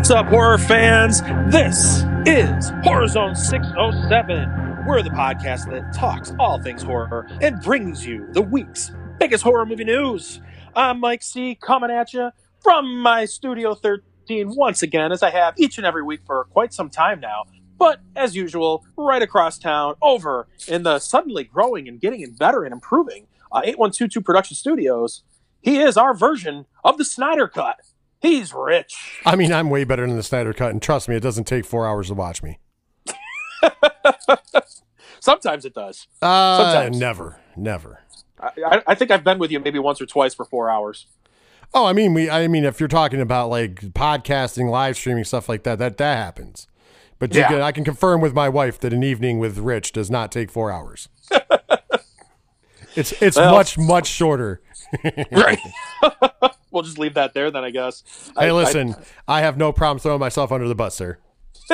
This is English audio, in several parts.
What's up, horror fans? This is Horror Zone 607. We're the podcast that talks all things horror and brings you the week's biggest horror movie news. I'm Mike C, coming at you from my Studio 13 once again, as I have each and every week for quite some time now. But as usual, right across town, over in the suddenly growing and getting better and improving uh, 8122 Production Studios, he is our version of the Snyder Cut. He's rich. I mean, I'm way better than the Snyder Cut, and trust me, it doesn't take four hours to watch me. Sometimes it does. Uh, Sometimes. never, never. I, I- think I've been with you maybe once or twice for four hours. Oh, I mean, we. I mean, if you're talking about like podcasting, live streaming, stuff like that, that that happens. But you Yeah. can, I can confirm with my wife that an evening with Rich does not take four hours. it's it's Well- much much shorter. Right. We'll just leave that there then, I guess. Hey, I- listen, I, have no problem throwing myself under the bus, sir.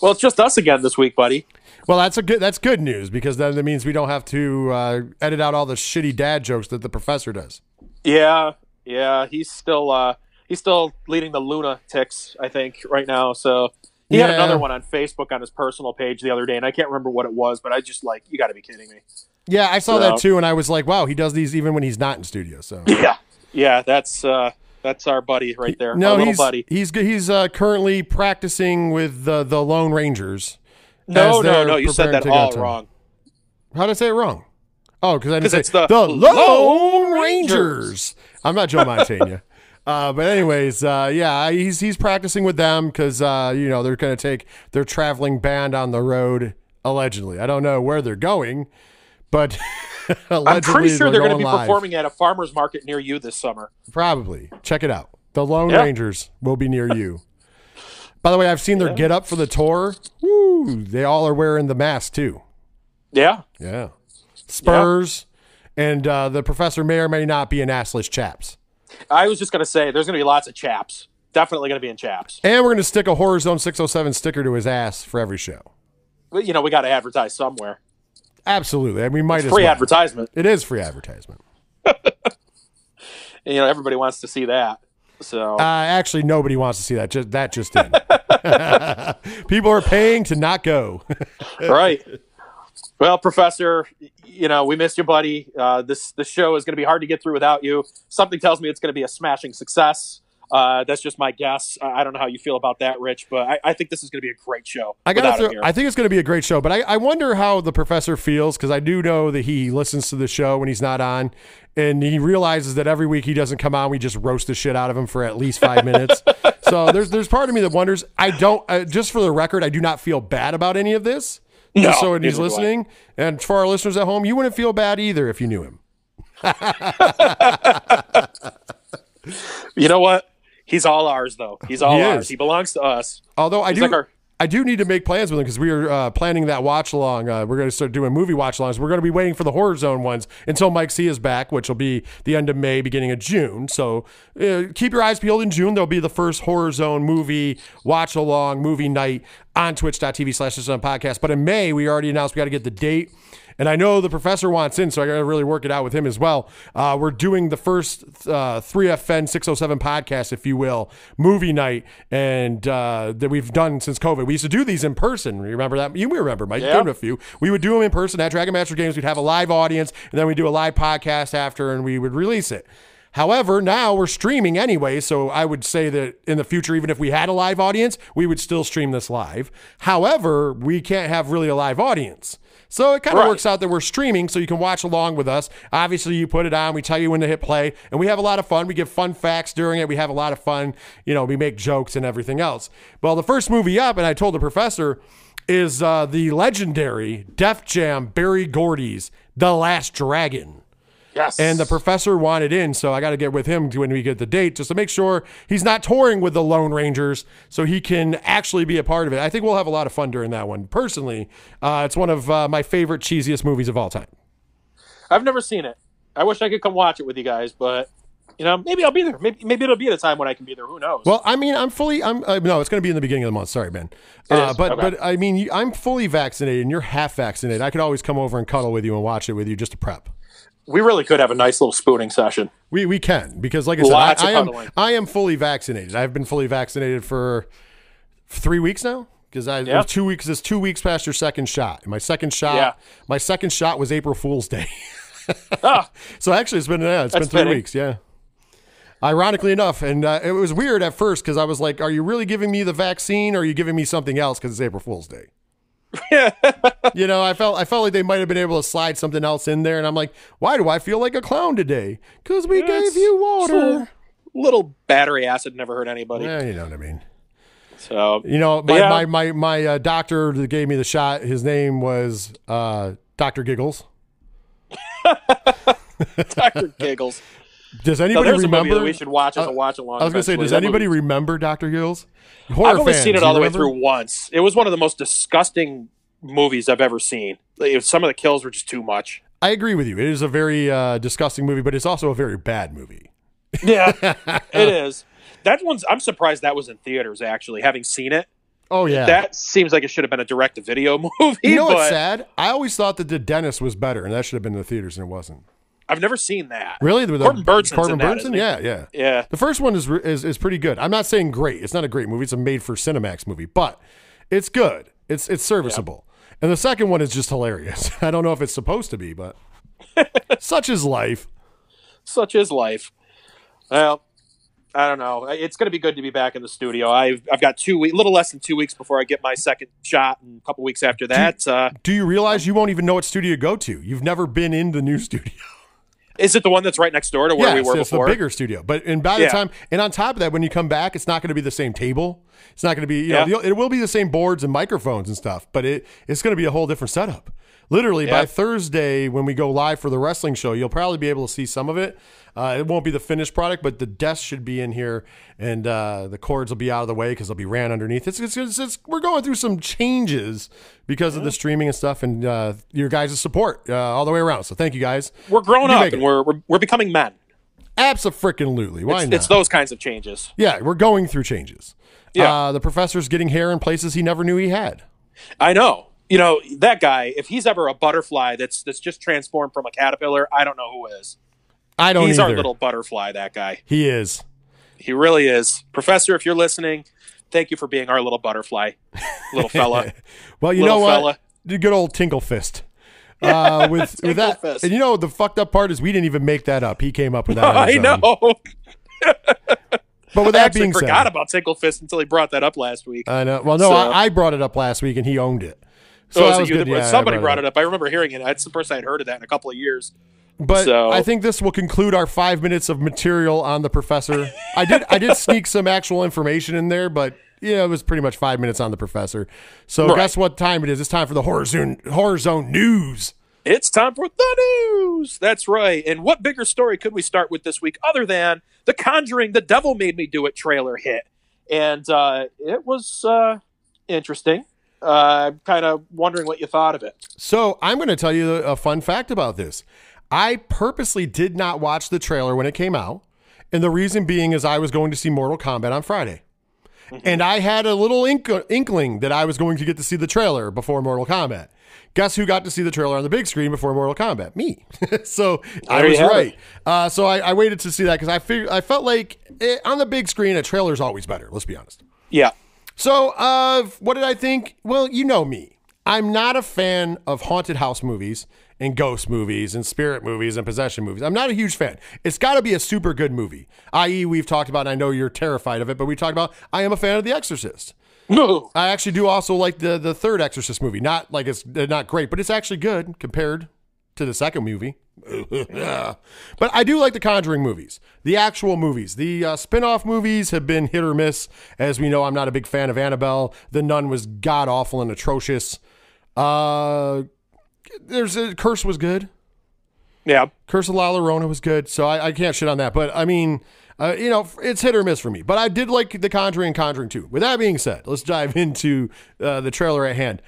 well, it's just us again this week, buddy. Well, that's a good that's good news because then that means we don't have to uh, edit out all the shitty dad jokes that the professor does. Yeah, yeah. He's still uh he's still leading the Luna lunatics, I think, right now. So he had another one on Facebook on his personal page the other day, and I can't remember what it was, but I just like, you got to be kidding me. Yeah, I saw Yeah. that too, and I was like, wow, he does these even when he's not in studio. So Yeah, yeah. That's uh that's our buddy right there. no, he's buddy. he's he's uh, currently practicing with the the Lone Rangers. No, no, no. You said that all wrong. How did I say it wrong? Oh, because I didn't say it's the Lone Lone Rangers. Rangers. I'm not Joe Montana. Uh, but anyways, uh, yeah, he's he's practicing with them because uh, you know they're going to take their traveling band on the road allegedly. I don't know where they're going, but I'm pretty sure they're going to be live. performing at a farmer's market near you this summer. Probably. Check it out. The Lone Yeah. Rangers will be near you. By the way, I've seen their get up for the tour. Woo! They all are wearing the mask too. Yeah. Yeah. Spurs. And uh, the professor may or may not be in assless chaps. I was just going to say there's going to be lots of chaps. Definitely going to be in chaps. And we're going to stick a Horror Zone 607 sticker to his ass for every show. But, you know, we got to advertise somewhere. Absolutely. I mean, might as Free well. advertisement. It is free advertisement. You know, everybody wants to see that. So Uh, actually, nobody wants to see that. Just, that just in. People are paying to not go. right. Well, Professor, you know we miss you, buddy. Uh, this this show is going to be hard to get through without you. Something tells me it's going to be a smashing success. Uh, that's just my guess. I don't know how you feel about that, Rich, but I, I think this is going to be a great show. I gotta him throw, here. I think it's going to be a great show, but I, I wonder how the professor feels because I do know that he listens to the show when he's not on, and he realizes that every week he doesn't come on, we just roast the shit out of him for at least five minutes. So there's there's part of me that wonders. I don't uh, just for the record, I do not feel bad about any of this. No, so when he's neither do I. listening, and for our listeners at home, you wouldn't feel bad either if you knew him. you know what? He's all ours, though. He's all He ours. is. He belongs to us. Although I He's do, like our- I do need to make plans with him because we are uh, planning that watch along. Uh, we're going to start doing movie watch alongs. We're going to be waiting for the horror zone ones until Mike C is back, which will be the end of May, beginning of June. So uh, keep your eyes peeled in June. There'll be the first horror zone movie watch along movie night on twitch.tv slash podcast. But in May, we already announced we got to get the date. And I know the professor wants in, so I got to really work it out with him as well. Uh, we're doing the first uh, 3FN 607 podcast, if you will, movie night, and uh, that we've done since COVID. We used to do these in person. Remember that? You may remember, Mike? Yeah. A few. We would do them in person at Dragon Master Games. We'd have a live audience, and then we'd do a live podcast after, and we would release it. However, now we're streaming anyway, so I would say that in the future, even if we had a live audience, we would still stream this live. However, we can't have really a live audience. So it kind of Right. works out that we're streaming so you can watch along with us. Obviously, you put it on, we tell you when to hit play, and we have a lot of fun. We give fun facts during it. We have a lot of fun. You know, we make jokes and everything else. Well, the first movie up, and I told the professor, is uh, the legendary Def Jam Berry Gordy's The Last Dragon. Yes. And the professor wanted in, so I got to get with him when we get the date just to make sure he's not touring with the Lone Rangers so he can actually be a part of it. I think we'll have a lot of fun during that one. Personally, uh, it's one of uh, my favorite, cheesiest movies of all time. I've never seen it. I wish I could come watch it with you guys, but you know, maybe I'll be there. Maybe maybe it'll be at a time when I can be there. Who knows? Well, I mean, I'm fully. I'm uh, no. It's going to be in the beginning of the month. Sorry, man. Uh, but Okay. but I mean, I'm fully vaccinated, and you're half vaccinated. I could always come over and cuddle with you and watch it with you just to prep. We really could have a nice little spooning session. We we can because, like I said, Lots I, I am. I am fully vaccinated. I've been fully vaccinated for three weeks now because I Yeah. two weeks. It's two weeks past your second shot. And my second shot. Yeah. My second shot was April Fool's Day. Ah, So actually, it's been yeah, it's been three fitting. weeks. Yeah. Ironically enough, and uh, it was weird at first because I was like, "Are you really giving me the vaccine, or are you giving me something else?" Because it's April Fool's Day. you know, I felt I felt like they might have been able to slide something else in there, and I'm like, "Why do I feel like a clown today?" Because we It's- gave you water. little battery acid never hurt anybody. Yeah, you know what I mean. So You know, my Yeah. my my, my uh, doctor that gave me the shot, his name was uh, Doctor Giggles. Dr. Giggles. Does No, anybody movie remember? that we should watch as uh, a watch along. I was gonna say, does anybody remember Doctor? Horror I've only fans, seen it all the way through once. It was one of the most disgusting movies I've ever seen. Like, Some of the kills were just too much. I agree with you. It is a very uh, disgusting movie, but it's also a very bad movie. Yeah, it is. That one's. I'm surprised that was in theaters. Actually, having seen it, Oh yeah. that seems like it should have been a direct-to-video movie. you know but what's sad? I always thought that the dentist was better, and that should have been in the theaters, and it wasn't. I've never seen that. Really, the, Corbin Bernsen. Corbin Bernsen? Yeah, yeah. Yeah. The first one is, is is pretty good. I'm not saying great. It's not a great movie. It's a made for Cinemax movie, but it's good. It's it's serviceable. And the second one is just hilarious. I don't know if it's supposed to be, but such is life. Such is life. Well, I don't know. It's going to be good to be back in the studio. I've I've got two weeks, little less than two weeks before I get my second shot, and a couple weeks after that. Uh, Do you realize you won't even know what studio to go to? You've never been in the new studio. Is it the one that's right next door to where yeah, we it's, were it's before? the bigger studio. But and by the Yeah. time and on top of that, when you come back, it's not going to be the same table. It's not going to be you Yeah. know it will be the same boards and microphones and stuff, but it it's going to be a whole different setup. Literally by Thursday when we go live for the wrestling show, you'll probably be able to see some of it. Uh, it won't be the finished product, but the desk should be in here, and uh, the cords will be out of the way because they'll be ran underneath. It's, it's, it's, it's we're going through some changes because of the streaming and stuff, and uh, your guys' support uh, all the way around. So thank you guys. We're growing You up and we're, we're we're becoming men. Absolutely. Why It's, not? it's those kinds of changes. Yeah, we're going through changes. Yeah. Uh, the professor's getting hair in places he never knew he had. I know. You know that guy. If he's ever a butterfly that's that's just transformed from a caterpillar, I don't know who is. I don't he's either. our little butterfly. That guy. he is. He really is. Professor, if you're listening, thank you for being our little butterfly, little fella. Well, you Little know what? fella. The good old Tinkle Fist. Uh, with with that, Fist. and you know the fucked up part is we didn't even make that up. He came up with that. I know. But with I that being forgot said, about Tinkle Fist until he brought that up last week. I know. Well, no, So- I, I brought it up last week and he owned it. So oh, is it was you good. that- Yeah, somebody brought it up. I remember hearing it. That's the first I had heard of that in a couple of years. But So- I think this will conclude our five minutes of material on the professor. I did I did sneak some actual information in there, but yeah, it was pretty much five minutes on the professor. So Right. guess what time it is? It's time for the horror zone horror zone news. It's time for the news. That's right. And what bigger story could we start with this week other than the Conjuring, the Devil Made Me Do It trailer hit? And uh, it was uh, interesting. Uh, I'm kind of wondering what you thought of it. So I'm going to tell you a fun fact about this. I purposely did not watch the trailer when it came out, and the reason being is I was going to see Mortal Kombat on Friday. And I had a little ink- inkling that I was going to get to see the trailer before Mortal Kombat. Guess who got to see the trailer on the big screen before Mortal Kombat? Me. so I was right. Uh, so I, I waited to see that because I figured I felt like eh, on the big screen a trailer is always better. Let's be honest. Yeah. So, uh, what did I think? Well, you know me. I'm not a fan of haunted house movies, and ghost movies and spirit movies and possession movies. I'm not a huge fan. It's got to be a super good movie. I.e., we've talked about. And I know you're terrified of it, but we talked about. I am a fan of The Exorcist. No. I actually do also like the the third Exorcist movie. Not like it's uh, not great, but it's actually good compared to the second movie. but I do like the Conjuring movies, the actual movies. The uh, spin off movies have been hit or miss. As we know, I'm not a big fan of Annabelle. The Nun was god awful and atrocious. Uh, there's a Curse was good. Yeah. Curse of La Llorona was good, so I, I can't shit on that. But I mean, uh, you know, it's hit or miss for me. But I did like The Conjuring and Conjuring 2. With that being said, let's dive into uh, the trailer at hand.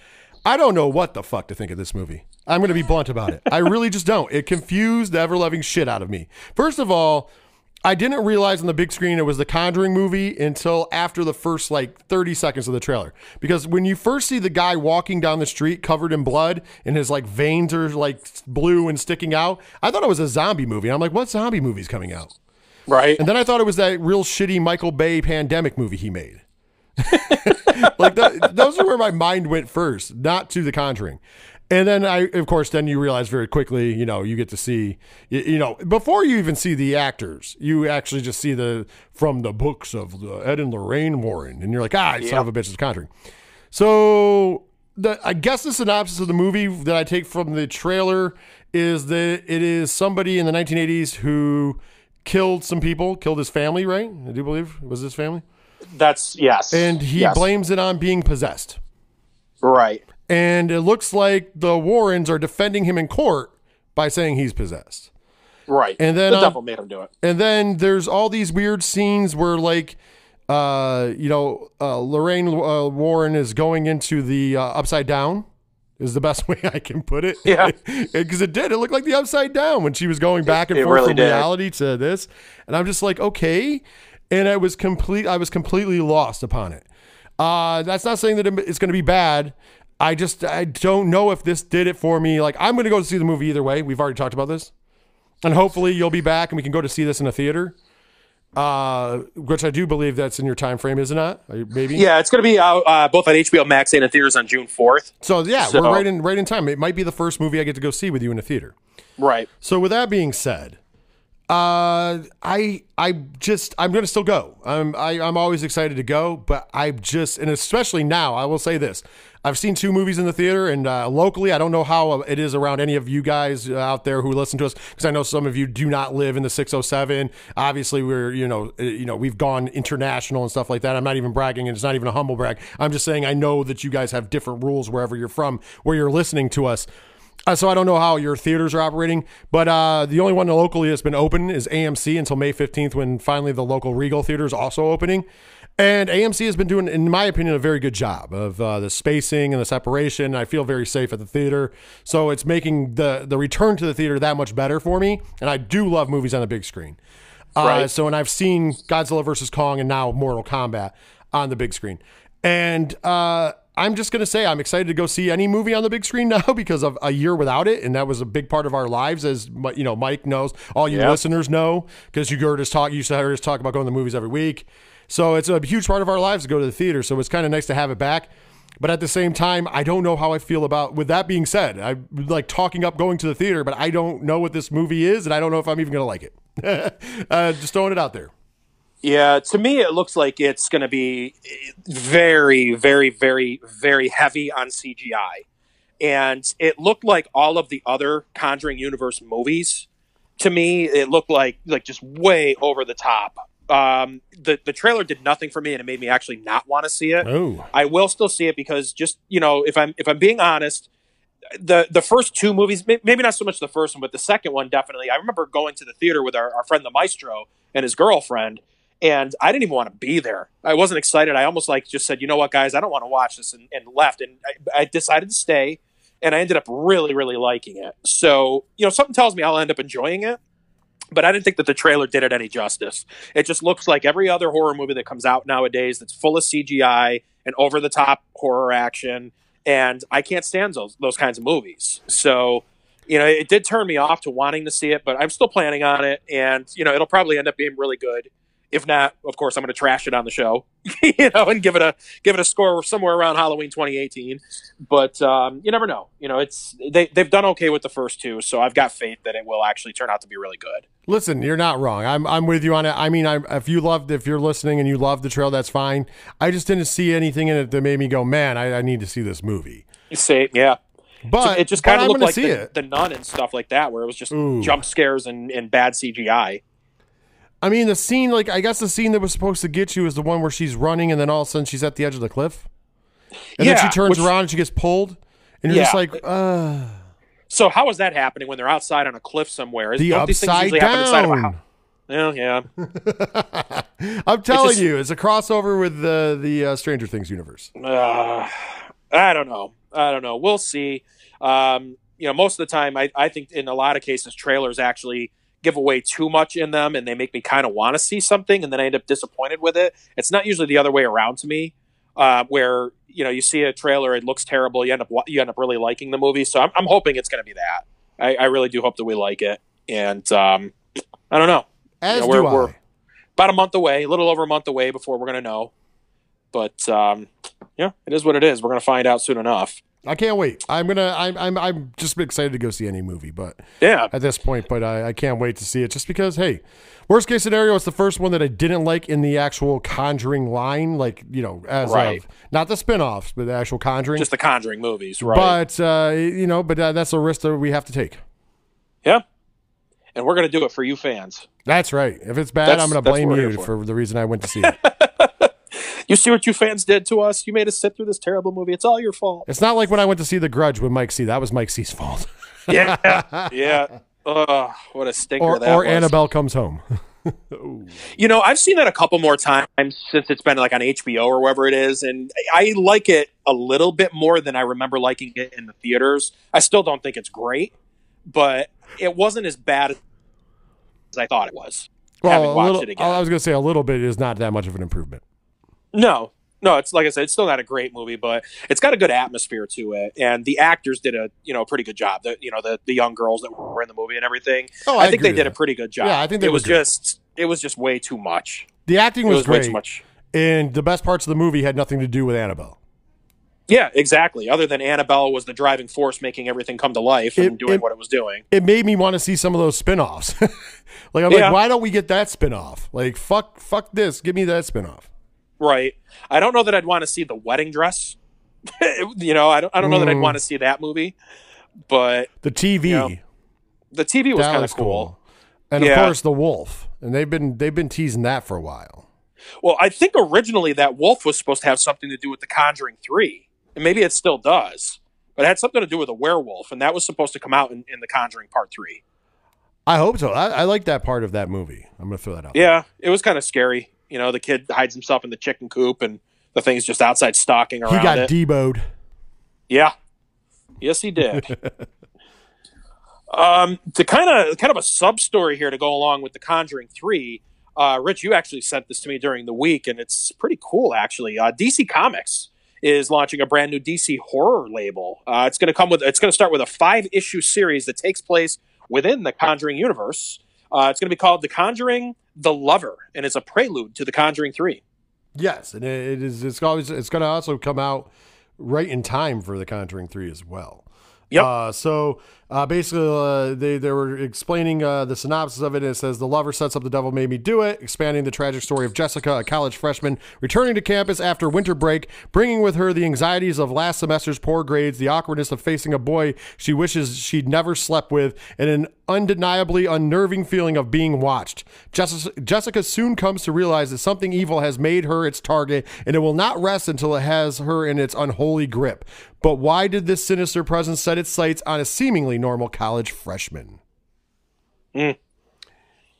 I don't know what the fuck to think of this movie. I'm going to be blunt about it. I really just don't. It confused the ever loving shit out of me. First of all, I didn't realize on the big screen it was the Conjuring movie until after the first like 30 seconds of the trailer. Because when you first see the guy walking down the street covered in blood and his like veins are like blue and sticking out, I thought it was a zombie movie. I'm like, what zombie movie's coming out? Right. And then I thought it was that real shitty Michael Bay pandemic movie he made. like that, those are where my mind went first, not to The Conjuring. And then I, of course, then you realize very quickly, you know, you get to see, you, you know, before you even see the actors, you actually just see the from the books of the Ed and Lorraine Warren, and you're like, ah, son of a bitch, it's Conjuring. So the I guess the synopsis of the movie that I take from the trailer is that it is somebody in the 1980s who killed some people, killed his family, right? I do believe it was his family, That's yes. and he Yes. blames it on being possessed. Right. And it looks like the Warrens are defending him in court by saying he's possessed. Right. And then, the devil made him do it. And then there's all these weird scenes where, like, uh, you know, uh, Lorraine uh, Warren is going into the uh, upside down. Is the best way I can put it. Yeah. because it did. It looked like the upside down when she was going back and It forth really from did. reality to this, and I'm just like, okay. And I was complete. I was completely lost upon it. Uh, that's not saying that it's going to be bad. I just I don't know if this did it for me. Like I'm going to go to see the movie either way. We've already talked about this, and hopefully you'll be back and we can go to see this in a theater. Uh, which I do believe that's in your time frame, is it not? Maybe. Yeah, it's going to be out uh, both on HBO Max and in theaters on June fourth. So yeah, So- we're right in right in time. It might be the first movie I get to go see with you in a theater. Right. So with that being said, uh, I I just I'm gonna still go. I'm I, I'm always excited to go, but I just and especially now I will say this: I've seen two movies in the theater, and uh, locally I don't know how it is around any of you guys out there who listen to us because I know some of you do not live in the 607. Obviously, we're you know uh, you know we've gone international and stuff like that. I'm not even bragging, and it's not even a humble brag. I'm just saying I know that you guys have different rules wherever you're from, where you're listening to us. Uh, so I don't know how your theaters are operating, but uh, the only one locally that's been open is AMC until May 15th, when finally the local Regal theater is also opening. And AMC has been doing, in my opinion, a very good job of uh, the spacing and the separation. I feel very safe at the theater, so it's making the the return to the theater that much better for me. And I do love movies on the big screen. Uh, Right. So, and I've seen Godzilla versus Kong and now Mortal Kombat on the big screen. And uh, I'm just going to say I'm excited to go see any movie on the big screen now because of a year without it. And that was a big part of our lives, as you know, Mike knows, all you Yeah. listeners know, because you heard us talk, you used to hear us talk about going to the movies every week. So it's a huge part of our lives to go to the theater. So it's kind of nice to have it back. But at the same time, I don't know how I feel about. With that being said, I like talking up going to the theater, but I don't know what this movie is, and I don't know if I'm even going to like it. uh, just throwing it out there. Yeah, to me, it looks like it's going to be very, very, very, very heavy on CGI. And it looked like all of the other Conjuring universe movies. To me, it looked like like just way over the top. Um, the the trailer did nothing for me, and it made me actually not want to see it. Oh, I will still see it because just you know, if I'm if I'm being honest, the the first two movies, maybe not so much the first one, but the second one definitely. I remember going to the theater with our, our friend the Maestro and his girlfriend, and I didn't even want to be there. I wasn't excited. I almost like just said, you know what, guys, I don't want to watch this, and, and left. And I, I decided to stay, and I ended up really, really liking it. So you know, something tells me I'll end up enjoying it. But I didn't think that the trailer did it any justice. It just looks like every other horror movie that comes out nowadays that's full of CGI and over the top horror action. And I can't stand those those kinds of movies. So, you know, it did turn me off to wanting to see it, but I'm still planning on it. And, you know, it'll probably end up being really good. If not, of course, I'm going to trash it on the show, you know, and give it a give it a score somewhere around Halloween 2018. But um, you never know. You know, it's they they've done okay with the first two, so I've got faith that it will actually turn out to be really good. Listen, you're not wrong. I'm I'm with you on it. I mean, I, if you loved, if you're listening and you love the trail, that's fine. I just didn't see anything in it that made me go, man, I, I need to see this movie. You say, yeah. But it just kind of looked like see the, the nun and stuff like that, where it was just Ooh. jump scares and, and bad CGI. I mean, the scene, like I guess the scene that was supposed to get you is the one where she's running and then all of a sudden she's at the edge of the cliff, and then she turns which- around and she gets pulled, and you're just like, uh, So how is that happening when they're outside on a cliff somewhere? the Don't upside usually of a down. house? Yeah, yeah. I'm telling just- you, it's a crossover with the the uh, Stranger Things universe. Uh, I don't know. I don't know. We'll see. Um, you know, most of the time, I, I think in a lot of cases, trailers actually give away too much in them, and they make me kind of want to see something, and then I end up disappointed with it. It's not usually the other way around to me, uh, where you know you see a trailer, it looks terrible, you end up you end up really liking the movie. So I'm, I'm hoping it's going to be that. I, I really do hope that we like it, and um, I don't know. As Yeah, do we're- I. we're- About a month away, a little over a month away before we're going to know. But um, yeah, it is what it is. We're going to find out soon enough. I can't wait. I'm gonna. I'm. I'm. I'm just excited to go see any movie, but Yeah, at this point, but I, I can't wait to see it. Just because, hey, worst case scenario, it's the first one that I didn't like in the actual Conjuring line, like you know, as Right. of not the spin-offs, but the actual Conjuring. just the Conjuring movies, right? But uh, you know, but uh, that's a risk that we have to take. yeah, and we're going to do it for you fans. That's right. If it's bad, That's- I'm going to blame you for. for. the reason I went to see it. You see what you fans did to us? You made us sit through this terrible movie. It's all your fault. it's not like when I went to see The Grudge with Mike C. That was Mike C's fault. Yeah, yeah. Ugh, what a stinker or that or was. Annabelle comes home. You know, I've seen that a couple more times since it's been like on HBO or wherever it is, and I like it a little bit more than I remember liking it in the theaters. I still don't think it's great, but it wasn't as bad as I thought it was. having well, a little, it again. I was going to say a little bit is not that much of an improvement. No, no, it's like I said, it's still not a great movie, but it's got a good atmosphere to it, and the actors did a you know pretty good job. The you know the the young girls that were in the movie and everything. Oh, I, I think they did a pretty good job. Yeah, I think they it was good. just it was just way too much. The acting was, was way great, too much. and the best parts of the movie had nothing to do with Annabelle. Yeah, exactly. Other than Annabelle was the driving force, making everything come to life and It- doing it- what it was doing. It made me want to see some of those spin-offs. like I'm Yeah. like, why don't we get that spin-off? Like fuck, fuck this. Give me that spin-off. Right. I don't know that I'd want to see the wedding dress. you know, I don't. I don't know that I'd Mm. want to see that movie, but The TV. Yeah. the TV was kind of cool. cool. And of course, the wolf. And they've been they've been teasing that for a while. Well, I think originally that wolf was supposed to have something to do with The Conjuring 3. And maybe it still does. But it had something to do with a werewolf, and that was supposed to come out in, in The Conjuring Part 3. I hope so. I, I like that part of that movie. I'm gonna throw that out. Yeah, it was kind of scary. You know, the kid hides himself in the chicken coop, and the thing's just outside stalking around. he got it. deboed. yeah. Yes, he did. um, to kind of kind of a sub story here to go along with The Conjuring 3, uh, Rich, you actually sent this to me during the week, and it's pretty cool, actually. Uh, DC Comics is launching a brand new DC horror label. Uh, it's going to come with it's going to start with a five issue series that takes place within the Conjuring universe. Uh, it's going to be called The Conjuring: The Lover, and it's a prelude to The Conjuring Three. Yes, and it is. It's always. It's going to also come out right in time for the Conjuring Three as well. Yep. Uh, so uh, basically, uh, they they were explaining uh, the synopsis of it. And it says the lover sets up the devil made me do it, expanding the tragic story of Jessica, a college freshman returning to campus after winter break, bringing with her the anxieties of last semester's poor grades, the awkwardness of facing a boy she wishes she'd never slept with, and an undeniably unnerving feeling of being watched. Jessica, Jessica soon comes to realize that something evil has made her its target, and it will not rest until it has her in its unholy grip. But why did this sinister presence set its sights on a seemingly normal college freshman? Mm.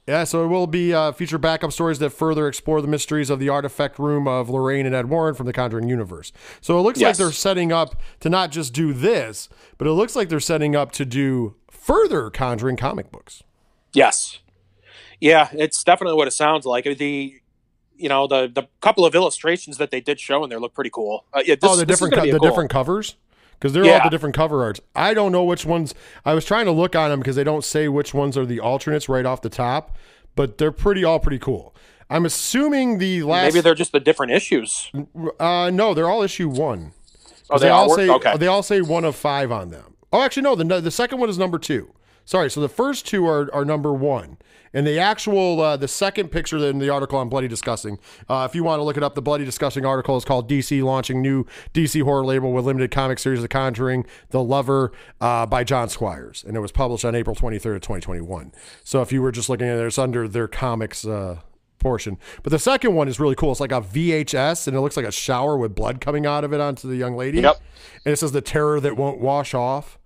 Yeah, so it will be uh, feature backup stories that further explore the mysteries of the artifact room of Lorraine and Ed Warren from the Conjuring universe. So it looks like they're setting up to not just do this, but it looks like they're setting up to do further Conjuring comic books. Yes. Yeah, it's definitely what it sounds like. The you know the the couple of illustrations that they did show in there look pretty cool. Uh, yeah, this, oh, the different co- the different covers because they're all the different cover arts. I don't know which ones. I was trying to look on them because they don't say which ones are the alternates right off the top, but they're pretty all pretty cool. I'm assuming the last. Maybe they're just the different issues. Uh, no, they're all issue one. Oh, they all were? say Okay. they all say one of five on them. Oh, actually, no. The the second one is number two. Sorry. So the first two are are number one. And the actual, uh, the second picture in the article on Bloody Disgusting, uh, if you want to look it up, the Bloody Disgusting article is called DC Launching New DC Horror Label with Limited Comic Series of The Conjuring, The Lover uh, by John Squires. And it was published on April 23rd of 2021. So if you were just looking at it, it's under their comics uh, portion. But the second one is really cool. It's like a VHS and it looks like a shower with blood coming out of it onto the young lady. Yep. And it says the terror that won't wash off.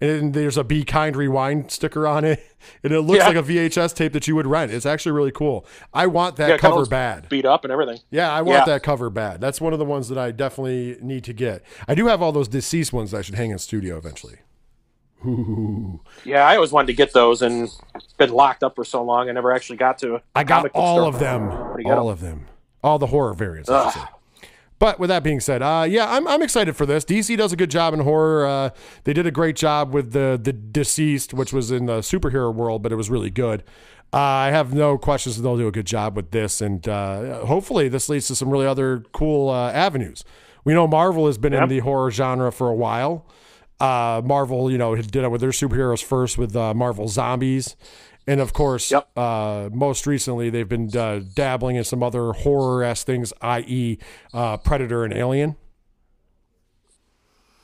And there's a Be Kind Rewind sticker on it. And it looks Yeah. like a VHS tape that you would rent. It's actually really cool. I want that Yeah, cover bad. Beat up and everything. Yeah, I want Yeah. that cover bad. That's one of the ones that I definitely need to get. I do have all those DCeased ones that I should hang in studio eventually. Ooh. Yeah, I always wanted to get those and been locked up for so long I never actually got to. I got all of them. Where do you get All of them. All the horror variants. I should say. But with that being said, uh, yeah, I'm, I'm excited for this. DC does a good job in horror. Uh, they did a great job with the the DCeased, which was in the superhero world, but it was really good. Uh, I have no questions that they'll do a good job with this, and uh, hopefully this leads to some really other cool uh, avenues. We know Marvel has been in the horror genre for a while. Uh, Marvel, you know, did it with their superheroes first with uh, Marvel Zombies. And of course, Yep. uh, most recently, they've been uh, dabbling in some other horror ass things, i.e., uh, Predator and Alien,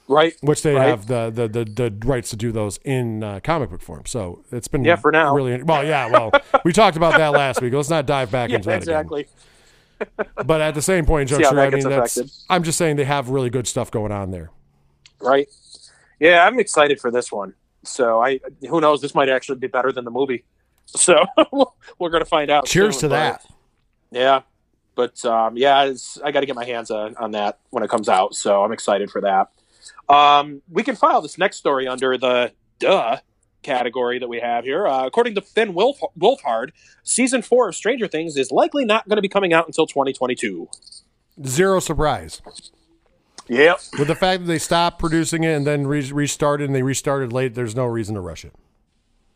Right. which they Right. have the, the the the rights to do those in uh, comic book form. So it's been Yeah, for now. really well. Yeah, well, we talked about that last week. Let's not dive back Yeah, into that again. exactly. But at the same point, juncture, I mean, that's. I'm just saying they have really good stuff going on there. Right. Yeah, I'm excited for this one. So I, who knows, this might actually be better than the movie. So we're gonna find out. Cheers soon, to that. Yeah, but um, yeah, it's, I got to get my hands on, on that when it comes out. So I'm excited for that. Um, we can file this next story under the duh category that we have here. Uh, according to Finn Wolf- Wolfhard, season four of Stranger Things is likely not going to be coming out until 2022. Zero surprise. Yep. With the fact that they stopped producing it and then re- restarted and they restarted late, there's no reason to rush it.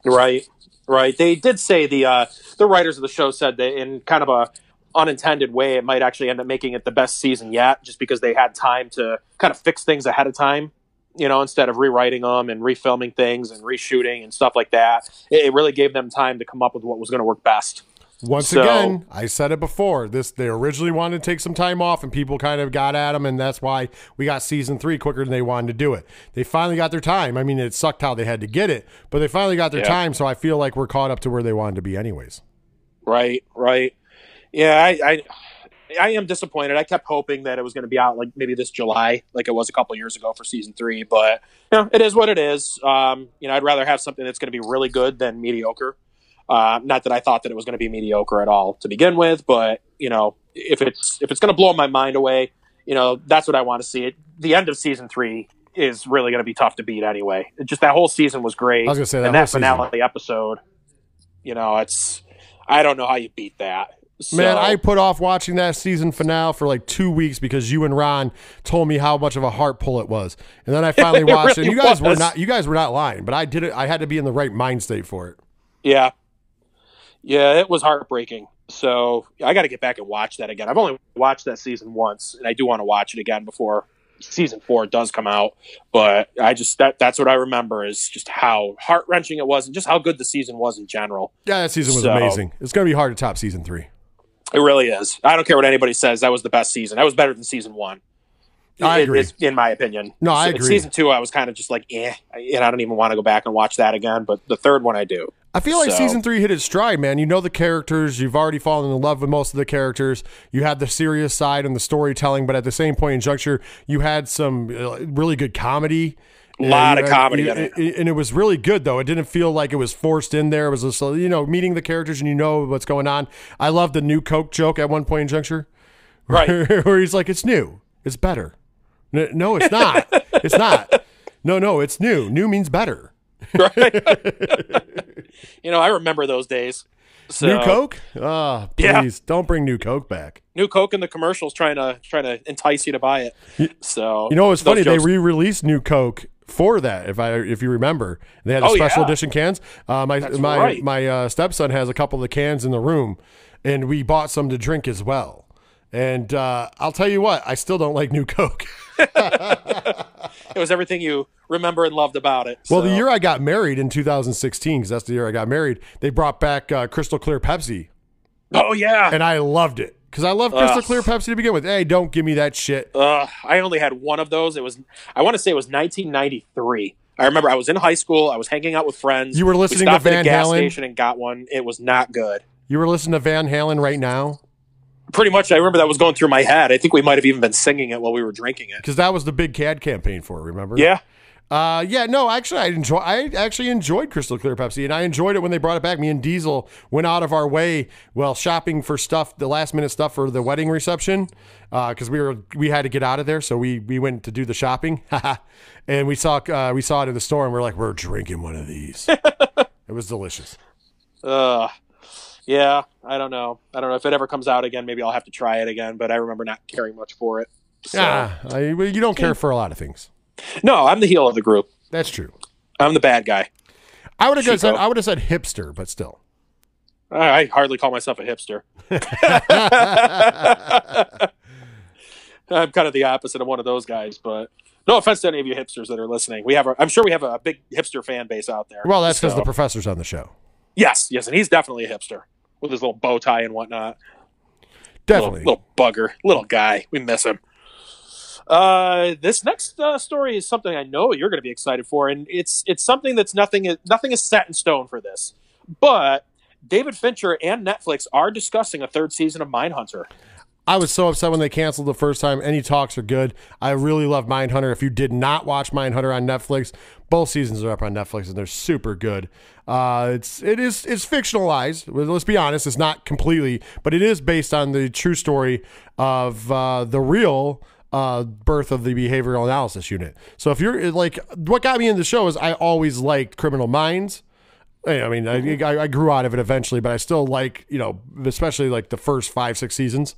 Right, right. They did say the uh, the writers of the show said that in kind of a unintended way, it might actually end up making it the best season yet, just because they had time to kind of fix things ahead of time. You know, instead of rewriting them and refilming things and reshooting and stuff like that, it, it really gave them time to come up with what was going to work best. Once So- again, I said it before. This they originally wanted to take some time off, and people kind of got at them, and that's why we got season three quicker than they wanted to do it. They finally got their time. I mean, it sucked how they had to get it, but they finally got their Yeah. time. So I feel like we're caught up to where they wanted to be, anyways. Right, right. Yeah, I, I, I am disappointed. I kept hoping that it was going to be out like maybe this July, like it was a couple years ago for season three. But you know, it is what it is. Um, you know, I'd rather have something that's going to be really good than mediocre. Uh, not that I thought that it was going to be mediocre at all to begin with, but you know, if it's if it's going to blow my mind away, you know, that's what I want to see. It the end of season three is really going to be tough to beat anyway. It just that whole season was great. I was gonna say, that and that finale episode, you know, it's I don't know how you beat that. Man, I put off watching that season finale for like two weeks because you and Ron told me how much of a heart pull it was, and then I finally watched it. really And you guys were not you guys were not lying, but I did it. I had to be in the right mind state for it. Yeah. Yeah, it was heartbreaking. So I got to get back and watch that again. I've only watched that season once, and I do want to watch it again before season four does come out. But I just that that's what I remember is just how heart wrenching it was, and just how good the season was in general. Yeah, that season was So- amazing. It's going to be hard to top season three. It really is. I don't care what anybody says. That was the best season. That was better than season one. I agree. it's- in my opinion. No, I agree. Season two, I was kind of just like, eh, and I don't even want to go back and watch that again. But the third one, I do. I feel like So- season three hit its stride, man. You know the characters. You've already fallen in love with most of the characters. You had the serious side and the storytelling, but at the same point in juncture, you had some uh, really good comedy. A lot And of comedy and, it. and it was really good though. It didn't feel like it was forced in there. It was just you know meeting the characters and you know what's going on. I love the new Coke joke at one point in juncture, Right. where he's like, "It's new, it's better." No, it's not. it's not. No, no, it's new. New means better. You know, I remember those days. So, New Coke? Ah, Yeah. please don't bring new Coke back. New Coke in the commercials trying to trying to entice you to buy it. So You know those funny? jokes- They re-released new Coke for that. If I if you remember, they had a Oh, special yeah. edition cans. Uh, my That's my right. my uh, stepson has a couple of the cans in the room, and we bought some to drink as well. And uh, I'll tell you what, I still don't like New Coke. It was everything you remember and loved about it. Well, the year I got married in 2016, because that's the year I got married, they brought back uh, Crystal Clear Pepsi, Oh yeah. and I loved it because I love Crystal Ugh. Clear Pepsi to begin with. Hey, don't give me that shit. Uh, I only had one of those. It was I want to say it was 1993. I remember I was in high school. I was hanging out with friends. You were We listening to stopped at a Van gas Halen. station and got one. It was not good. You were listening to Van Halen right now Pretty much, I remember that was going through my head. I think we might have even been singing it while we were drinking it. because that was the big CAD campaign for it. Remember? Yeah. Uh, yeah, no, actually, I enjoy. I actually enjoyed Crystal Clear Pepsi, and I enjoyed it when they brought it back. Me and Diesel went out of our way while shopping for stuff, the last minute stuff for the wedding reception, because we were we had to get out of there, so we we went to do the shopping, and we saw uh, we saw it in the store, and we're like, we're drinking one of these. it was delicious. Uh, yeah. I don't know. I don't know if it ever comes out again. Maybe I'll have to try it again. But I remember not caring much for it. So, Ah, I, well, you don't care for a lot of things. no, I'm the heel of the group. That's true. I'm the bad guy. I would have said I would have said hipster, but still. I I hardly call myself a hipster. I'm kind of the opposite of one of those guys, but no offense to any of you hipsters that are listening. We have, a, I'm sure we have a big hipster fan base out there. Well, that's because So- the professor's on the show. yes, yes, and he's definitely a hipster with his little bow tie and whatnot. Definitely. little, little bugger, little guy. We miss him. Uh, this next uh, story is something I know you're going to be excited for, and it's it's something that's nothing nothing is set in stone for this, but David Fincher and Netflix are discussing a third season of Mindhunter. I was so upset when they canceled the first time. Any talks are good. I really love Mindhunter. If you did not watch Mindhunter on Netflix, both seasons are up on Netflix and they're super good. Uh, it's it is it's fictionalized. Let's be honest, it's not completely, but it is based on the true story of uh, the real uh, birth of the behavioral analysis unit. So if you're like, what got me in the show is I always liked Criminal Minds. I mean, I, I I grew out of it eventually, but I still like you know, especially like the first five six seasons.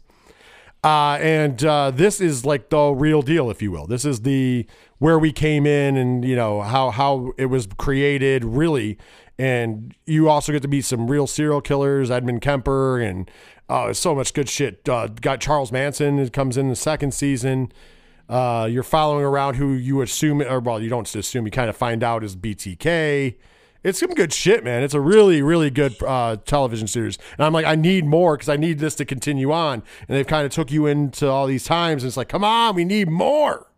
Uh, and uh, this is like the real deal, if you will. This is the where we came in, and you know how how it was created, really. And you also get to meet some real serial killers, Edmund Kemper, and uh, so much good shit. Uh, got Charles Manson it comes in the second season. Uh, you're following around who you assume, or well, you don't assume, you kind of find out is BTK. It's some good shit, man. It's a really, really good uh, television series, and I'm like, I need more because I need this to continue on. And they've kind of took you into all these times, and it's like, come on, we need more.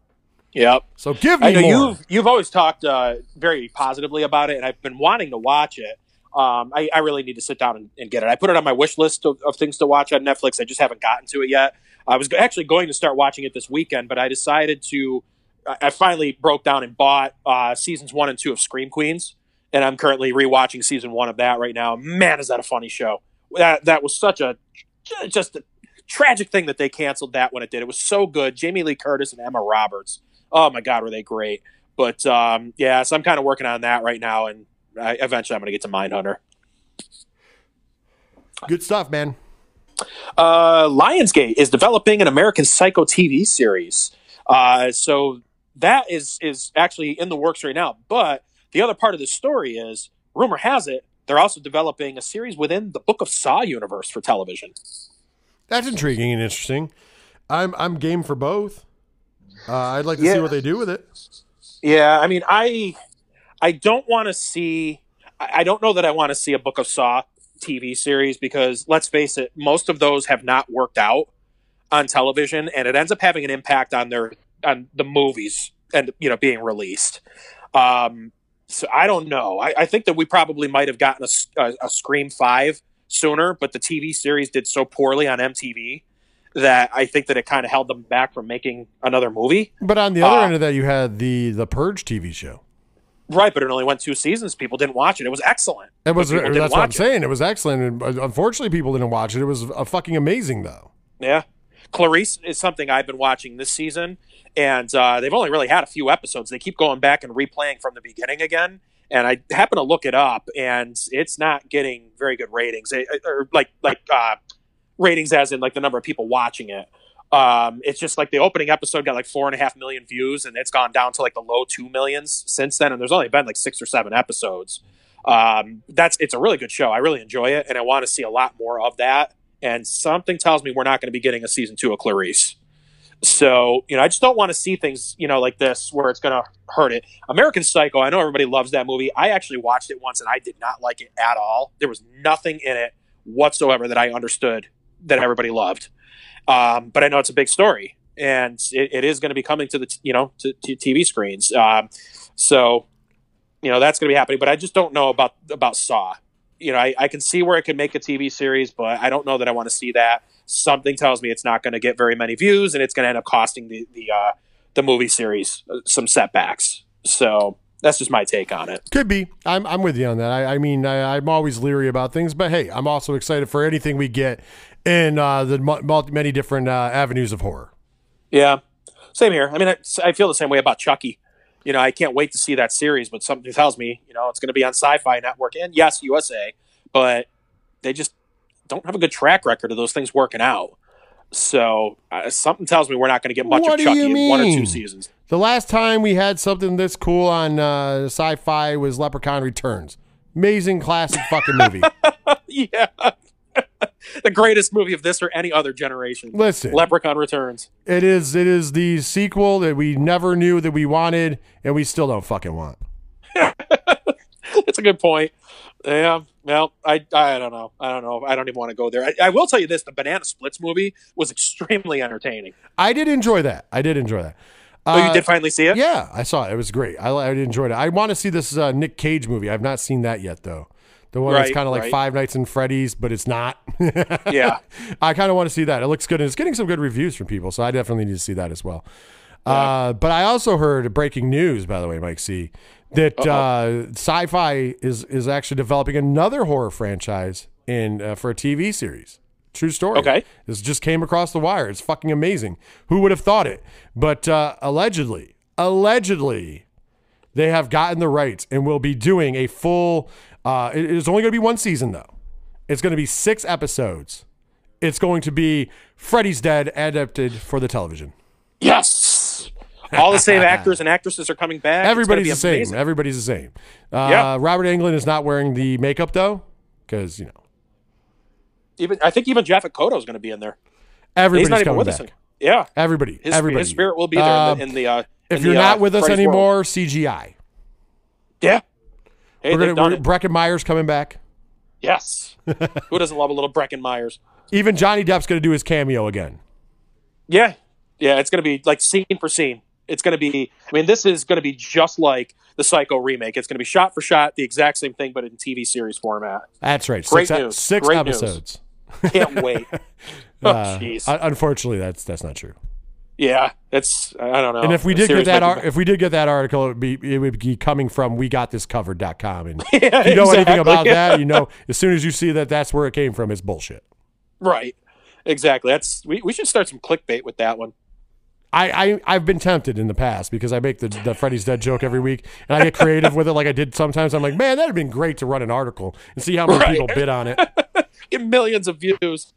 Yep. So give me I know more. you've you've always talked uh, very positively about it, and I've been wanting to watch it. Um, I, I really need to sit down and, and get it. I put it on my wish list of, of things to watch on Netflix. I just haven't gotten to it yet. I was actually going to start watching it this weekend, but I decided to. I finally broke down and bought uh, seasons one and two of Scream Queens, and I'm currently rewatching season one of that right now. Man, is that a funny show? That that was such a just a tragic thing that they canceled that when it did. It was so good. Jamie Lee Curtis and Emma Roberts. Oh my God, were they great? But um, yeah, so I'm kind of working on that right now, and I, eventually I'm going to get to Mindhunter. Good stuff, man. Uh, Lionsgate is developing an American Psycho TV series. Uh, so that is is actually in the works right now. But the other part of the story is, rumor has it, they're also developing a series within the Book of Saw universe for television. That's intriguing and interesting. I'm I'm game for both. Uh, I'd like to see what they do with it. Yeah, I mean, I I don't want to see. I I don't know that I want to see a Book of Saw TV series because let's face it, most of those have not worked out on television, and it ends up having an impact on their on the movies and you know being released. Um, so I don't know. I, I think that we probably might have gotten a a Scream Five sooner, but the TV series did so poorly on MTV that I think that it kind of held them back from making another movie. But on the other Uh, end of that, you had the the Purge TV show. Right, but it only went two seasons. People didn't watch it. It was excellent. It was But people didn't that's what I'm it. saying. It was excellent. And uh, unfortunately, people didn't watch it. It was fucking amazing, though. Yeah. Clarice is something I've been watching this season, and uh, they've only really had a few episodes. They keep going back and replaying from the beginning again. And I happen to look it up, and it's not getting very good ratings, or like like uh, ratings as in like the number of people watching it. Um, it's just like the opening episode got like four and a half million views, and it's gone down to like the low two millions since then. And there's only been like six or seven episodes. Um, that's it's a really good show. I really enjoy it, and I want to see a lot more of that and something tells me we're not going to be getting a season two of Clarice. So, you know, I just don't want to see things, you know, like this where it's going to hurt it. American Psycho, I know everybody loves that movie. I actually watched it once and I did not like it at all. There was nothing in it whatsoever that I understood that everybody loved. Um, but I know it's a big story and it, it is going to be coming to the, t- you know, to, to TV screens. Um, so, you know, that's going to be happening, but I just don't know about, about Saw. You know, I, I can see where it could make a TV series, but I don't know that I want to see that something tells me it's not going to get very many views and it's going to end up costing the the uh, the movie series uh, some setbacks. So that's just my take on it. Could be. I'm I'm with you on that. I, I mean, I, I'm always leery about things, but hey, I'm also excited for anything we get in uh, the multi, many different uh, avenues of horror. Yeah, same here. I mean, I, I feel the same way about Chucky. You know, I can't wait to see that series, but something tells me, you know, it's going to be on Sci-Fi Network and yes, USA, but they just don't have a good track record of those things working out. So uh, something tells me we're not going to get much What of Chucky in one or two seasons. The last time we had something this cool on uh, sci-fi was Leprechaun Returns. Amazing classic fucking movie. yeah. the greatest movie of this or any other generation. Listen, Leprechaun Returns. it is it is the sequel that we never knew that we wanted, and we still don't fucking want. It's a good point. Yeah. Well, I I don't know. I don't know. I don't even want to go there. I, I will tell you this: the Banana Splits movie was extremely entertaining. I did enjoy that. I did enjoy that. Oh, you Uh, did finally see it? Yeah, I saw it. It was great. I, I enjoyed it. I want to see this uh, Nick Cage movie. I've not seen that yet, though. The one that's kind of like right. Five Nights in Freddy's, but it's not. Yeah. I kind of want to see that. It looks good, and it's getting some good reviews from people, so I definitely need to see that as well. Uh, but I also heard breaking news, by the way, Mike C, that uh, Sci-Fi is is actually developing another horror franchise in uh, for a TV series. True story. Okay. This just came across the wire. It's fucking amazing. Who would have thought it? But uh, allegedly, allegedly, they have gotten the rights and will be doing a full. Uh, it is only going to be one season though. It's going to be six episodes. It's going to be Freddy's Dead adapted for the television. Yes. All the same actors and actresses are coming back. Everybody's be the same. amazing. Everybody's the same. Uh, Yeah. Robert Englund is not wearing the makeup though, because you know Even I think even Yaphet Kotto is going to be in there. He's everybody's not even coming with back. us. Yeah. Everybody, His, everybody. his spirit will be there Um, in the. In the uh, if in you're the, not uh, with us Freddy's world. anymore, CGI. Yeah. Hey, We're they've gonna, done we're, it. Coming back. Yes. Who doesn't love a little Breckin Meyers? Even Johnny Depp's going to do his cameo again. Yeah. Yeah, it's going to be like scene for scene. It's going to be, I mean, this is going to be just like the Psycho remake. It's going to be shot for shot, the exact same thing, but in TV series format. That's right. Great six, news. six Great news. episodes. Can't wait. oh, Uh, jeez. un- unfortunately, that's that's not true. Yeah, it's, I don't know. and if we did get that, ar- if we did get that article, it would be it would be coming from WeGotThisCovered.com. And be- Yeah, if you know anything exactly. about that, you know as soon as you see that that's where it came from, it's bullshit. Right. Exactly. That's we, we should start some clickbait with that one. I, I I've been tempted in the past because I make the the Freddy's Dead joke every week, and I get creative with it like I did sometimes. I'm like, man, that'd have been great to run an article and see how many Right. people bid on it. Get millions of views.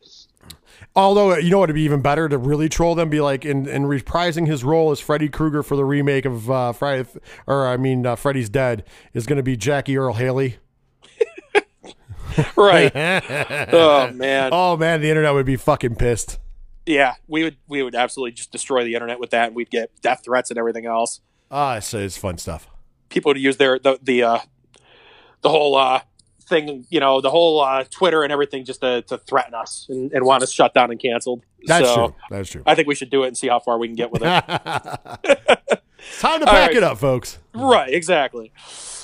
Although you know what would be even better to really troll them, be like in, in reprising his role as Freddy Krueger for the remake of uh, Friday, or I mean uh, Freddy's Dead is going to be Jackie Earle Haley. Right. oh man. Oh man, the internet would be fucking pissed. Yeah, we would we would absolutely just destroy the internet with that and we'd get death threats and everything else. Ah, it's, it's fun stuff. People would use their the the uh the whole uh thing, you know, the whole uh Twitter and everything just to, to threaten us and, and want us shut down and canceled. That's so true. That's true. I think we should do it and see how far we can get with it. Time to pack right. it up, folks. Right, exactly.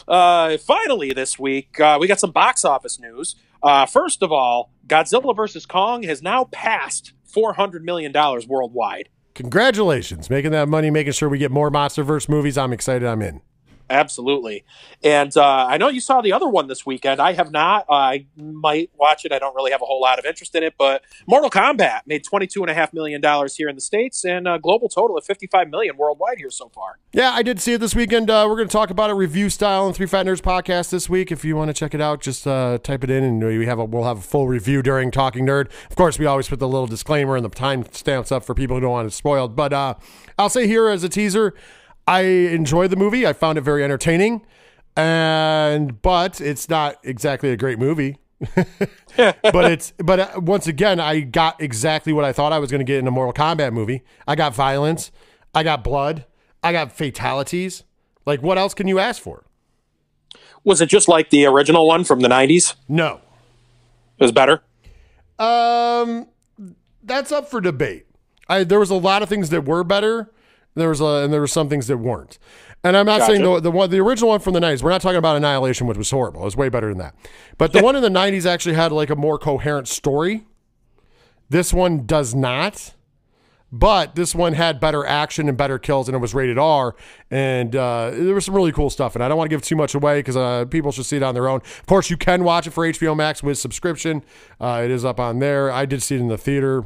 Uh, finally, this week, uh, we got some box office news. Uh, first of all, Godzilla vs. Kong has now passed $400 million worldwide. Congratulations, making that money, making sure we get more MonsterVerse movies. I'm excited. I'm in. Absolutely. And uh, I know you saw the other one this weekend. I have not. I might watch it. I don't really have a whole lot of interest in it, but Mortal Kombat made $22.5 million here in the States and a global total of 55 million worldwide here so far. Yeah, I did see it this weekend. Uh, we're going to talk about it review style on Three Fat Nerds podcast this week. If you want to check it out, just uh, type it in, and we have a we'll have a full review during Talking Nerd. Of course, we always put the little disclaimer and the time stamps up for people who don't want it spoiled. But uh, I'll say here as a teaser, I enjoyed the movie. I found it very entertaining, and but it's not exactly a great movie. but it's but uh, once again, I got exactly what I thought I was going to get in a Mortal Kombat movie. I got violence, I got blood, I got fatalities. Like, what else can you ask for? Was it just like the original one from the 90s? No. It was better? Um, that's up for debate. I there was a lot of things that were better. There was a, and there were some things that weren't. And I'm not Gotcha. saying the the one the original one from the 90s. We're not talking about Annihilation, which was horrible. It was way better than that. But the one in the 90s actually had like a more coherent story. This one does not. But this one had better action and better kills, and it was rated R. And uh, there was some really cool stuff. And I don't want to give too much away because uh, people should see it on their own. Of course, you can watch it for HBO Max with subscription. Uh, it is up on there. I did see it in the theater.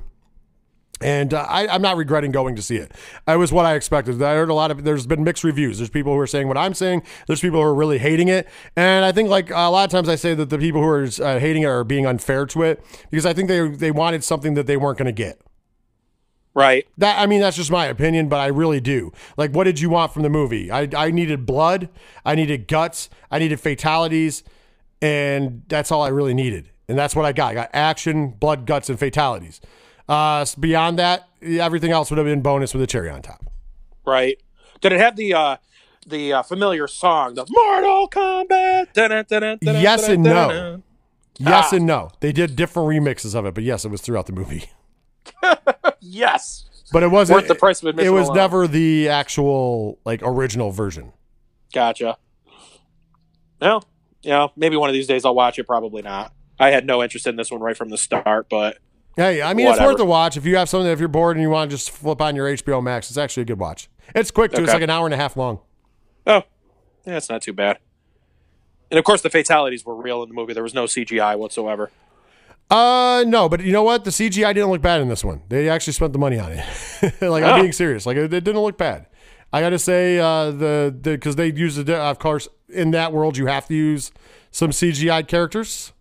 And uh, I, I'm not regretting going to see it. It was what I expected. I heard a lot of. There's been mixed reviews. There's people who are saying what I'm saying. There's people who are really hating it. And I think like a lot of times I say that the people who are uh, hating it are being unfair to it because I think they they wanted something that they weren't going to get. Right. That I mean that's just my opinion, but I really do. Like, what did you want from the movie? I I needed blood. I needed guts. I needed fatalities, and that's all I really needed. And that's what I got. I got action, blood, guts, and fatalities. Uh, beyond that, everything else would have been bonus with a cherry on top. Right. Did it have the uh the uh, familiar song, the Mortal Kombat? Yes and no. Yes Ah. and no. They did different remixes of it, but yes, it was throughout the movie. Yes. But it wasn't Worth the price of admission It was alone. never the actual like original version. Gotcha. Well, yeah, maybe one of these days I'll watch it. Probably not. I had no interest in this one right from the start, but Hey, I mean, it's worth a watch if you have something. If you're bored and you want to just flip on your HBO Max, it's actually a good watch. It's quick too. It's like an hour and a half long. oh, yeah, it's not too bad. And of course, the fatalities were real in the movie. There was no CGI whatsoever. Uh, no, but you know what? The CGI didn't look bad in this one. They actually spent the money on it. like I'm Oh. being serious. Like it, didn't look bad. I got to say, uh, the because they use the of course in that world you have to use some CGI characters.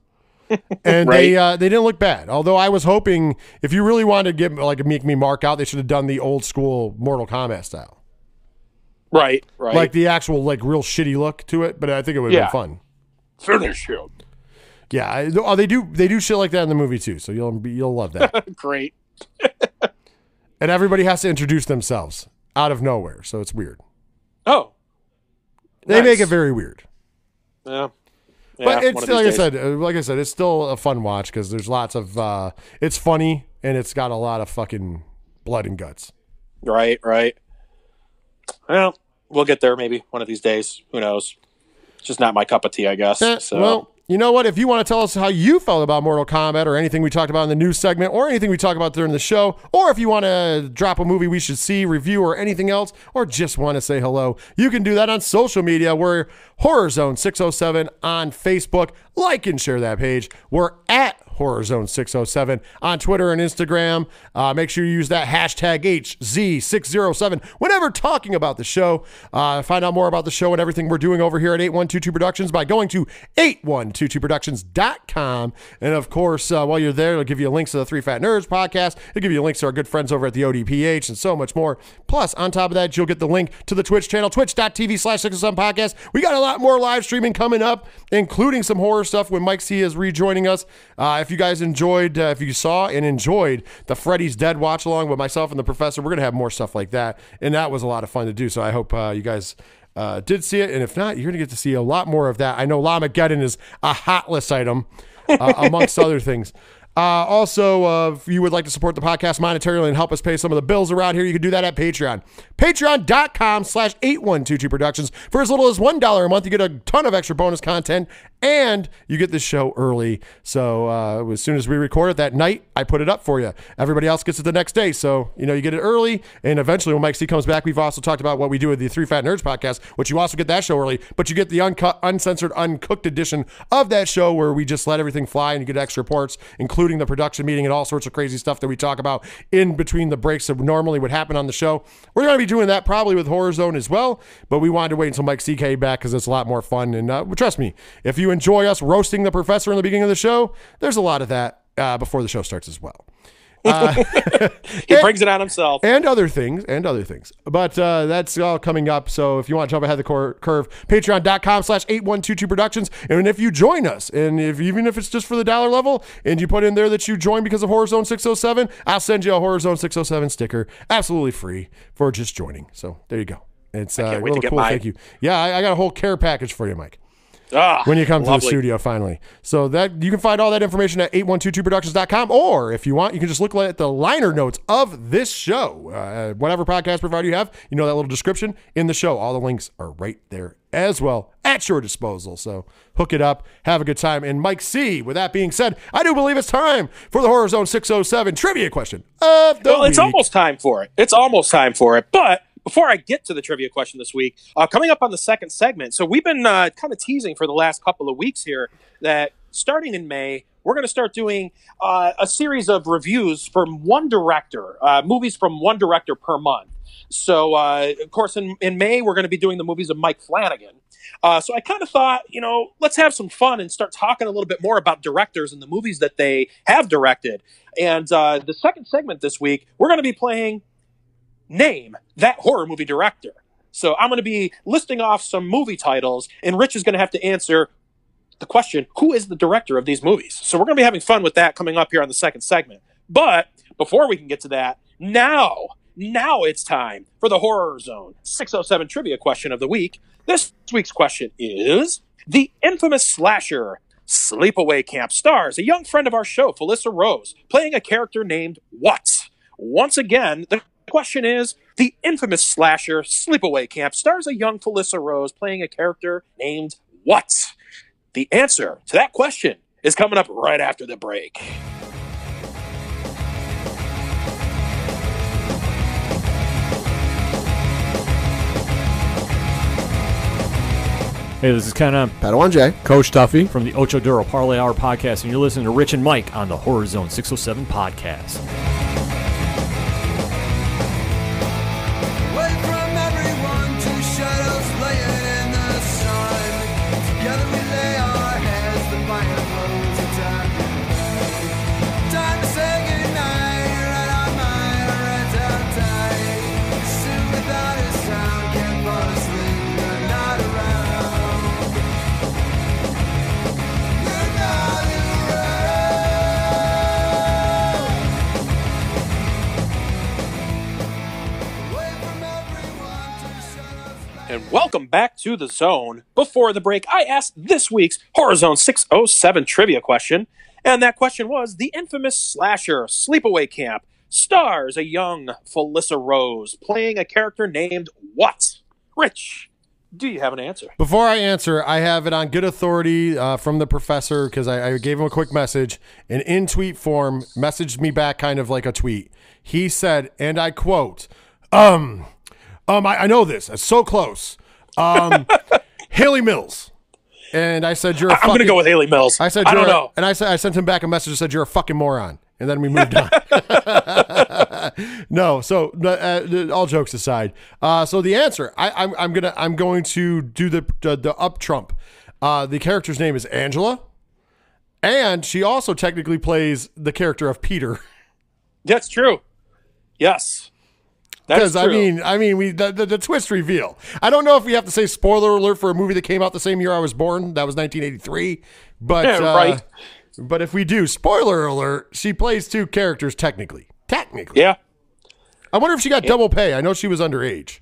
And they uh, they didn't look bad. Although I was hoping if you really wanted to get like a make me mark out, they should have done the old school Mortal Kombat style. Right, right. like the actual like real shitty look to it. But I think it would have Yeah. been fun. finish him. Yeah, I, oh, they do they do shit like that in the movie too. So you'll you'll love that. Great. and everybody has to introduce themselves out of nowhere, so it's weird. Oh, They Nice. make it very weird. yeah. But Yeah, it's like I said, uh, like I said, it's still a fun watch because there's lots of. uh It's funny and it's got a lot of fucking blood and guts. Right, right. Well, we'll get there maybe one of these days. Who knows? It's just not my cup of tea, I guess. Eh, so, Well, you know what? If you want to tell us how you felt about Mortal Kombat or anything we talked about in the news segment or anything we talk about during the show, or if you want to drop a movie we should see, review, or anything else, or just want to say hello, you can do that on social media. We're Horror Zone 607 on Facebook. Like and share that page. We're at Horror Zone 607 on Twitter and Instagram. Uh, make sure you use that hashtag HZ607 whenever talking about the show. Uh, find out more about the show and everything we're doing over here at 8122 Productions by going to 8122productions.com. And of course, uh, while you're there, it'll give you links to the Three Fat Nerds podcast. It'll give you links to our good friends over at the ODPH and so much more. Plus, on top of that, you'll get the link to the Twitch channel, twitch.tv slash 607 podcast. We got a lot more live streaming coming up, including some horror stuff when Mike C is rejoining us. Uh, if you guys enjoyed, uh, if you saw and enjoyed the Freddy's Dead watch along with myself and the professor, we're going to have more stuff like that. And that was a lot of fun to do. So I hope uh, you guys uh, did see it. And if not, you're going to get to see a lot more of that. I know Llamageddon is a hot list item, uh, amongst other things. Uh, also, uh, if you would like to support the podcast monetarily and help us pay some of the bills around here, you can do that at Patreon. Patreon.com slash 8122 Productions. For as little as $1 a month, you get a ton of extra bonus content and you get this show early. So uh, as soon as we record it that night, I put it up for you. Everybody else gets it the next day. So, you know, you get it early. And eventually, when Mike C comes back, we've also talked about what we do with the Three Fat Nerds podcast, which you also get that show early, but you get the uncut, uncensored, uncooked edition of that show where we just let everything fly and you get extra reports, including the production meeting and all sorts of crazy stuff that we talk about in between the breaks that normally would happen on the show. We're going to be doing that probably with Horror Zone as well, but we wanted to wait until Mike C came back because it's a lot more fun. And uh, trust me, if you enjoy us roasting the professor in the beginning of the show, there's a lot of that uh, before the show starts as well. he brings it on himself. and other things and other things. But uh, that's all coming up. So if you want to jump ahead of the cor- curve patreon.com slash 8122 productions. And if you join us and if even if it's just for the dollar level and you put in there that you joined because of horror zone 607 i'll send you a horror zone 607 sticker absolutely free for just joining. So there you go. It's uh, a can't wait to little cool mine. thank you. Yeah I, I got a whole care package for you mike Ah, when you come to the studio finally. So that you can find all that information at 8122productions.com or if you want, you can just look at the liner notes of this show. Uh, whatever podcast provider you have, you know that little description in the show. All the links are right there as well at your disposal. So hook it up, have a good time. And Mike C, with that being said, I do believe it's time for the Horror Zone 607 trivia question of the Well, it's almost time for it. It's almost time for it. But before I get to the trivia question this week, uh, coming up on the second segment, so we've been uh, kind of teasing for the last couple of weeks here that starting in May, we're going to start doing uh, a series of reviews from one director, uh, movies from one director per month. So, uh, of course, in, in May, we're going to be doing the movies of Mike Flanagan. Uh, so I kind of thought, you know, let's have some fun and start talking a little bit more about directors and the movies that they have directed. And the second segment this week, we're going to be playing Name That Horror Movie Director. So I'm going to be listing off some movie titles, and Rich is going to have to answer the question who is the director of these movies? So we're going to be having fun with that coming up here on the second segment. But before we can get to that, now, now it's time for the Horror Zone 607 trivia question of the week. This week's question is The infamous slasher Sleepaway Camp stars a young friend of our show, Felissa Rose, playing a character named What? Once again, the question is The infamous slasher Sleepaway Camp stars a young Felissa Rose playing a character named What? The answer to that question is coming up right after the break. Hey, this is Ken M. Padawan J. Coach Duffy from the Ocho Duro Parlay Hour podcast, and you're listening to Rich and Mike on the Horror Zone 607 podcast. Welcome back to the zone. Before the break, I asked this week's Horror Zone 607 trivia question. And that question was The infamous slasher Sleepaway Camp stars a young Felissa Rose playing a character named What? Rich, do you have an answer? Before I answer, I have it on good authority uh, from the professor because I, I gave him a quick message and in tweet form messaged me back kind of like a tweet. He said, and I quote, um, um, I, I know this. It's so close. Um, Hayley Mills. And I said, you're a I'm going to go with Hayley Mills. I said, I don't "You're a-" know. And I said, I sent him back a message that said, you're a fucking moron. And then we moved on. no, so uh, all jokes aside, uh, so the answer, I, I'm, I'm gonna, I'm going to do the the, the up trump. Uh, the character's name is Angela, and she also technically plays the character of Peter. That's true. Yes. Because I mean, I mean, we the, the, the twist reveal. I don't know if we have to say spoiler alert for a movie that came out the same year I was born. That was 1983. But Yeah, uh, right. But if we do spoiler alert, she plays two characters technically. Technically, yeah, I wonder if she got double pay. I know she was underage.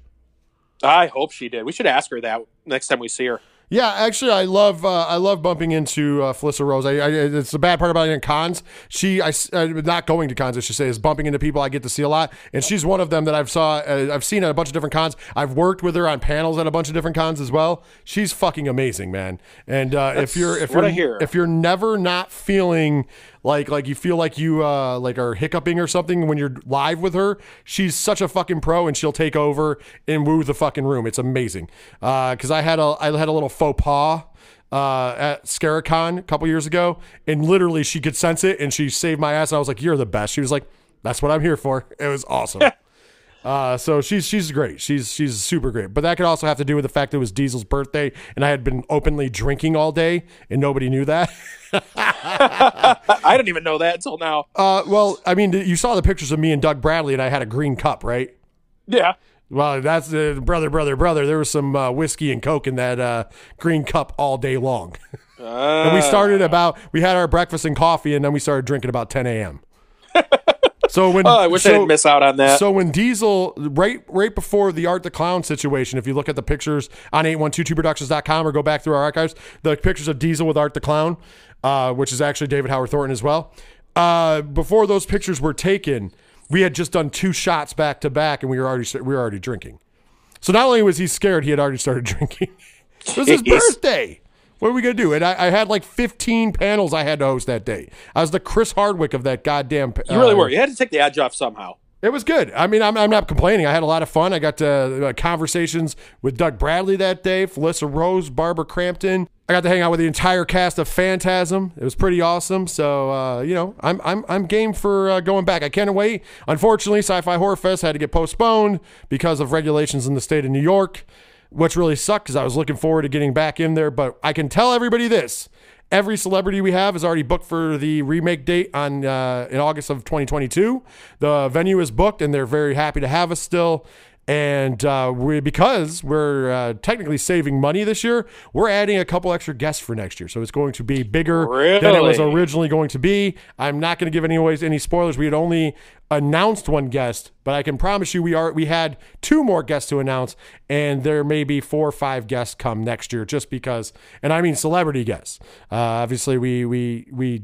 I hope she did. We should ask her that next time we see her. Yeah, actually, I love uh, I love bumping into uh, Felissa Rose. I, I, it's the bad part about it in cons. She, I, uh, not going to cons, I should say, is bumping into people I get to see a lot, and she's one of them that I've saw uh, I've seen at a bunch of different cons. I've worked with her on panels at a bunch of different cons as well. She's fucking amazing, man. And uh, if you're if you're if you're never not feeling like like you feel like you uh like are hiccuping or something when you're live with her she's such a fucking pro and she'll take over and woo the fucking room it's amazing uh because i had a i had a little faux pas uh, at Scare-A-Con a couple years ago, and literally she could sense it, and she saved my ass. And I was like, "You're the best." She was like, "That's what I'm here for." It was awesome. Uh, so she's she's great. She's she's super great. But that could also have to do with the fact that it was Diesel's birthday, and I had been openly drinking all day, and nobody knew that. I didn't even know that until now. Uh, well, I mean, you saw the pictures of me and Doug Bradley, and I had a green cup, right? Yeah. Well, that's uh, brother, brother, brother. There was some uh, whiskey and coke in that uh, green cup all day long. and we started about we had our breakfast and coffee, and then we started drinking about 10 a.m. so when Oh, I wish I didn't miss out on that. So when Diesel right right before the Art the Clown situation, if you look at the pictures on 8122productions.com or go back through our archives, the pictures of Diesel with Art the Clown, uh, which is actually David Howard Thornton as well. Uh, before those pictures were taken, we had just done two shots back to back, and we were already we were already drinking. So not only was he scared, he had already started drinking. it was his birthday. What are we gonna do? And I, I had like 15 panels I had to host that day. I was the Chris Hardwick of that goddamn. you really uh, were. You had to take the edge off somehow. it was good. I mean, I'm, I'm not complaining. I had a lot of fun. I got uh, uh, conversations with Doug Bradley that day, Felissa Rose, Barbara Crampton. I got to hang out with the entire cast of Phantasm. It was pretty awesome. So, uh, you know, I'm, I'm, I'm game for uh, going back. I can't wait. Unfortunately, Sci Fi Horror Fest had to get postponed because of regulations in the state of New York, which really sucked because I was looking forward to getting back in there. But I can tell everybody this Every celebrity we have is already booked for the remake date on uh, in August of 2022. The venue is booked, and they're very happy to have us still. And uh, we because we're uh, technically saving money this year, we're adding a couple extra guests for next year. So it's going to be bigger than it was originally going to be. I'm not going to give any ways any spoilers. We had only announced one guest, but I can promise you we are we had two more guests to announce, and there may be four or five guests come next year just because, and I mean celebrity guests. Uh, obviously, we we we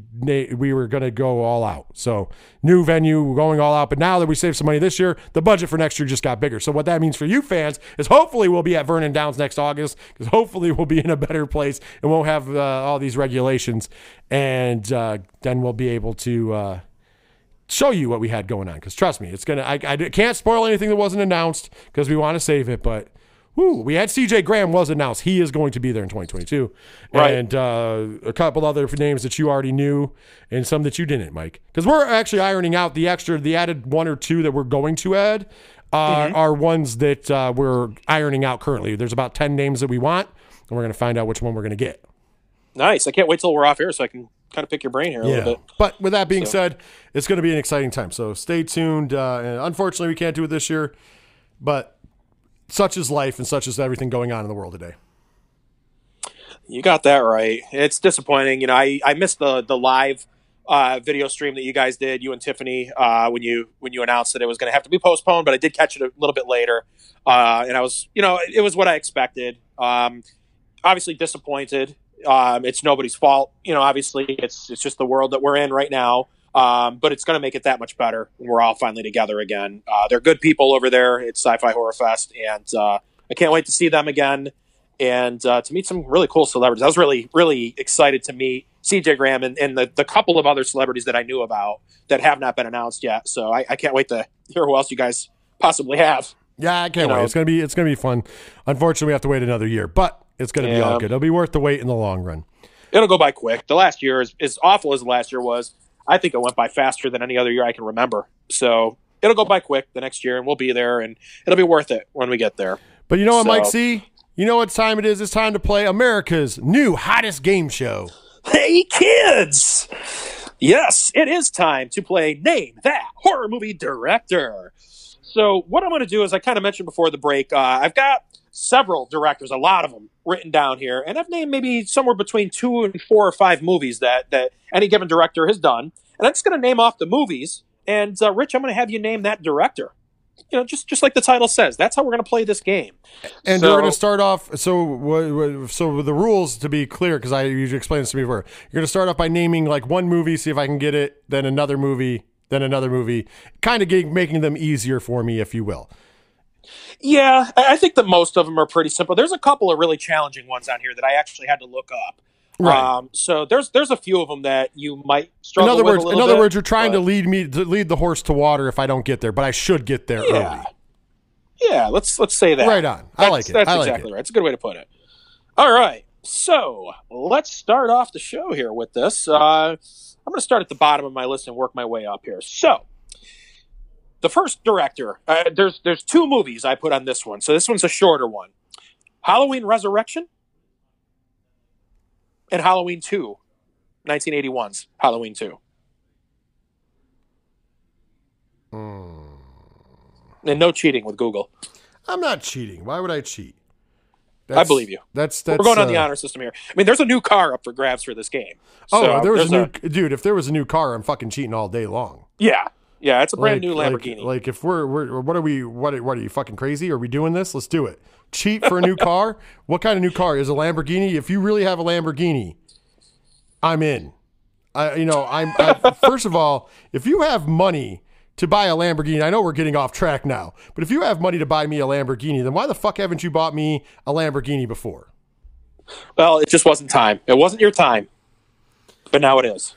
we were going to go all out. So new venue, going all out. But now that we saved some money this year, the budget for next year just got bigger. So what that means for you fans is hopefully we'll be at Vernon Downs next August because hopefully we'll be in a better place and won't have uh, all these regulations, and uh, then we'll be able to. Show you what we had going on because trust me it's gonna I, I can't spoil anything that wasn't announced because we want to save it but whoo, we had cj graham was announced. He is going to be there in 2022 Right. and uh, a couple other names that you already knew and some that you didn't mike. Because we're actually ironing out the extra the added one or two that we're going to add uh, are ones that uh, we're ironing out currently. There's about 10 names that we want and we're going to find out which one we're going to get. Nice. I can't wait till we're off air so I can kind of pick your brain here a little bit. But with that being So- said, it's going to be an exciting time. So stay tuned. Uh, and unfortunately, we can't do it this year, but such is life and such is everything going on in the world today. You got that right. It's disappointing. You know, I, I missed the the live uh, video stream that you guys did, you and Tiffany, uh, when you when you announced that it was going to have to be postponed. But I did catch it a little bit later, uh, and I was, you know, it was what I expected. Um, obviously disappointed. Um, it's nobody's fault. You know, obviously it's it's just the world that we're in right now. Um, but it's going to make it that much better when we're all finally together again. Uh, they're good people over there at Sci-Fi Horror Fest, and uh, I can't wait to see them again and uh, to meet some really cool celebrities. I was really, really excited to meet CJ Graham and, and the, the couple of other celebrities that I knew about that have not been announced yet. So I, I can't wait to hear who else you guys possibly have. Yeah, I can't You wait. know. It's gonna be it's gonna be fun. Unfortunately, we have to wait another year, but it's gonna be all good. It'll be worth the wait in the long run. It'll go by quick. The last year, is as awful as the last year was, I think it went by faster than any other year I can remember. So it'll go by quick the next year, and we'll be there, and it'll be worth it when we get there. But you know what, So- Mike C? You know what time it is? It's time to play America's new hottest game show. Hey, kids! Yes, it is time to play Name That Horror Movie Director. So, what I'm going to do is, I kind of mentioned before the break, uh, I've got several directors, a lot of them written down here, and I've named maybe somewhere between two and four or five movies that, that any given director has done. And I'm just going to name off the movies. And, uh, Rich, I'm going to have you name that director. You know, just, just like the title says. That's how we're going to play this game. And So- we're going to start off. So, wha- wha- so the rules to be clear, because I usually explain this to me before. You're going to start off by naming like one movie, see if I can get it, then another movie, then another movie, kind of getting, making them easier for me, if you will. Yeah, I think that most of them are pretty simple. There's a couple of really challenging ones on here that I actually had to look up. Right. Um, so there's there's a few of them that you might In struggle other with words, in other bit, words, you're trying to lead me to lead the horse to water if I don't get there, but I should get there Yeah. early. Yeah, let's let's say that. Right on. I That's- like it. That's I like exactly it. right. It's a good way to put it. All right, so let's start off the show here with this. Uh, I'm going to start at the bottom of my list and work my way up here. So, the first director. Uh, there's there's two movies I put on this one, so this one's a shorter one. Halloween Resurrection and Halloween Two, 1981's Halloween Two. And no cheating with Google. I'm not cheating. Why would I cheat? I believe you. That's that's. We're going on the uh, honor system here. I mean, there's a new car up for grabs for this game. Oh, So there was a new dude. If there was a new car, I'm fucking cheating all day long. yeah, yeah, it's a brand new Lamborghini. Like, like if we're, we're what are we what are, what are you fucking crazy? Are we doing this? Let's do it. Cheat for a new car? What kind of new car is a Lamborghini? If you really have a Lamborghini, I'm in. I you know I'm I, first of all, if you have money to buy a Lamborghini, I know we're getting off track now, but if you have money to buy me a Lamborghini, then why the fuck haven't you bought me a Lamborghini before? well, it just wasn't time. It wasn't your time, but now it is.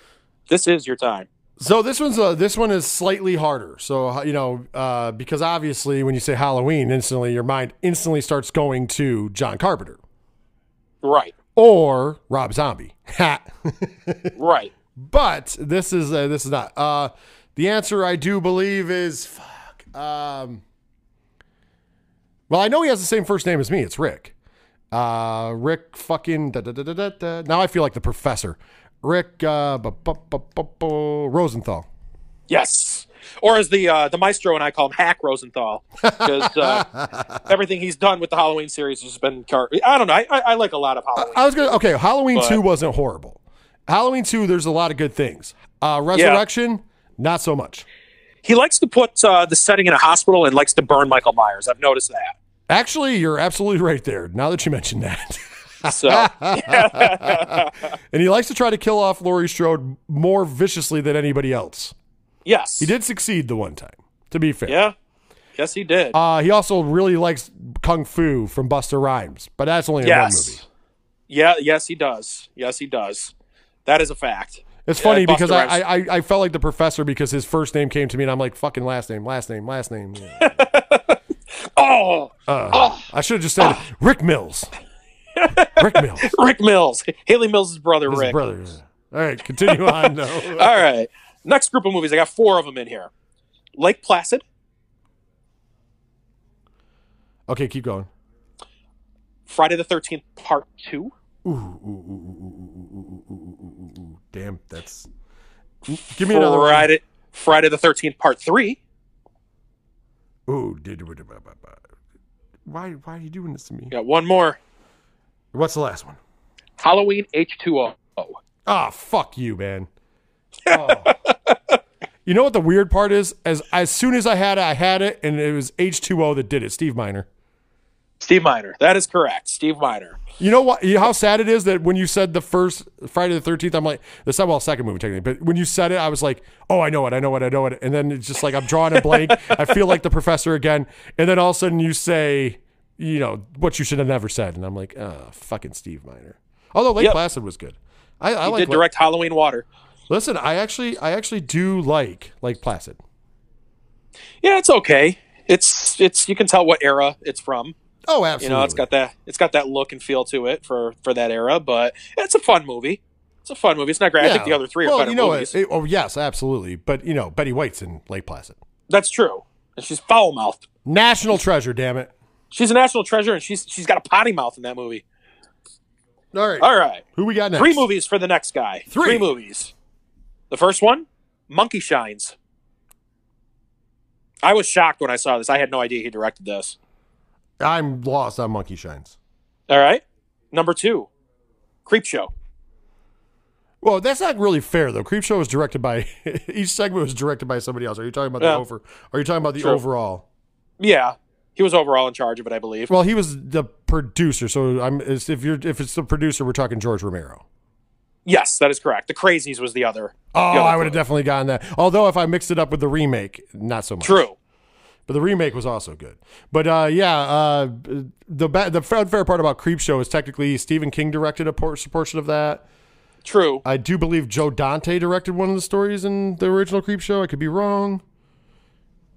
This is your time. So this one's uh, this one is slightly harder. So you know, uh, because obviously when you say Halloween, instantly your mind instantly starts going to John Carpenter Right, or Rob Zombie. Right. but this is uh, this is not. Uh, the answer I do believe is fuck. Um, well, I know he has the same first name as me. It's Rick. Uh, Rick fucking da, da, da. Now I feel like the professor. Rick uh, bu- bu- bu- Rosenthal. Yes. Or as the uh, the maestro and I call him Hack Rosenthal, because uh, everything he's done with the Halloween series has been. Car- I don't know. I, I, I like a lot of Halloween. I was gonna okay. Halloween But- two wasn't horrible. Halloween two, there's a lot of good things. Uh, Resurrection, not so much. he likes to put uh, the setting in a hospital and likes to burn Michael Myers. I've noticed that. Actually, you're absolutely right there. Now that you mention that, So and he likes to try to kill off Laurie Strode more viciously than anybody else. yes, He did succeed the one time. To be fair, Yeah, yes, he did. Uh, he also really likes kung fu from Busta Rhymes, but that's only in one yes. movie. Yeah. Yes, he does. Yes, he does. That is a fact. It's funny Busta because I, I I I felt like the professor because his first name came to me and I'm like fucking last name, last name, last name. Oh, I should have just said Rick Mills. Rick Mills. Rick Mills, Hayley Mills' brother, His Rick. brother. All right, continue on. No. All right. Next group of movies. I got four of them in here. Lake Placid, Okay, keep going. Friday the Thirteenth Part Two, Damn, that's. Give me another one. Friday Friday the Thirteenth Part Three, Ooh, did why why are you doing this to me? got one more. What's the last one? Halloween H two O. Ah, fuck you, man. Oh. you know what the weird part is? As as soon as I had it, I had it, and it was H two O that did it. Steve Miner. Steve Miner. That is correct. Steve Miner. You know what? You know how sad it is that when you said the first Friday the Thirteenth, I'm like the second, well, second movie technically, but when you said it, I was like, oh, I know it, I know it, I know it, and then it's just like I'm drawing a blank. I feel like the professor again, and then all of a sudden you say, you know, what you should have never said, and I'm like, oh, fucking Steve Miner. Although Lake Yep. Placid was good. I, I like. did direct Halloween Water. listen, I actually, I actually do like Lake Placid. Yeah, it's okay. It's it's you can tell what era it's from. Oh, absolutely. You know, it's got that it's got that look and feel to it for for that era, but it's a fun movie. It's a fun movie. It's not great. I think the other three are well, better you know, movies. It- oh, yes, absolutely. But you know, Betty White's in Lake Placid. That's true. And she's foul mouthed. National treasure, damn it. She's a national treasure, and she's she's got a potty mouth in that movie. All right. All right, Who we got next? three movies for the next guy. Three. movies. The first one, Monkey Shines. I was shocked when I saw this. I had no idea he directed this. I'm lost on Monkey Shines. All right. Number two, Creepshow. Well, that's not really fair though. Creepshow was directed by each segment was directed by somebody else. Are you talking about the Yeah. over? Are you talking about the True. overall? Yeah, he was overall in charge of it, I believe. Well, he was the producer. So I'm if you're if it's the producer, we're talking George Romero. Yes, that is correct. The Crazies was the other. Oh, the other I would have definitely gotten that. Although if I mixed it up with the remake, not so much. True. But the remake was also good. But uh, yeah, uh, the ba- the fair part about Creepshow is technically Stephen King directed a por- portion of that. True. I do believe Joe Dante directed one of the stories in the original Creepshow. I could be wrong.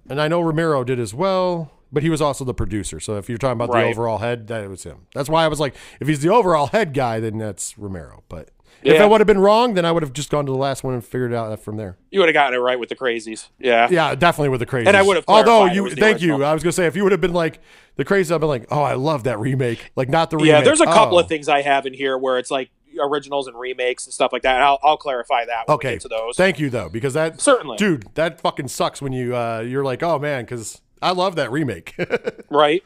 And I know Romero did as well, but he was also the producer. So if you're talking about Right. the overall head, that was him. That's why I was like, if he's the overall head guy, then that's Romero. But If I would have been wrong, then I would have just gone to the last one and figured it out from there. You would have gotten it right with the crazies. Yeah. Yeah, definitely with the crazies. And I would have Although you, thank you. I was gonna say if you would have been like the crazies, I've been like, oh, I love that remake. Like not the remake. Yeah, there's a couple Oh. of things I have in here where it's like originals and remakes and stuff like that. I'll, I'll clarify that when we Okay, get to those. thank you though, because that Certainly. dude, that fucking sucks when you uh you're like, oh man, because I love that remake. right?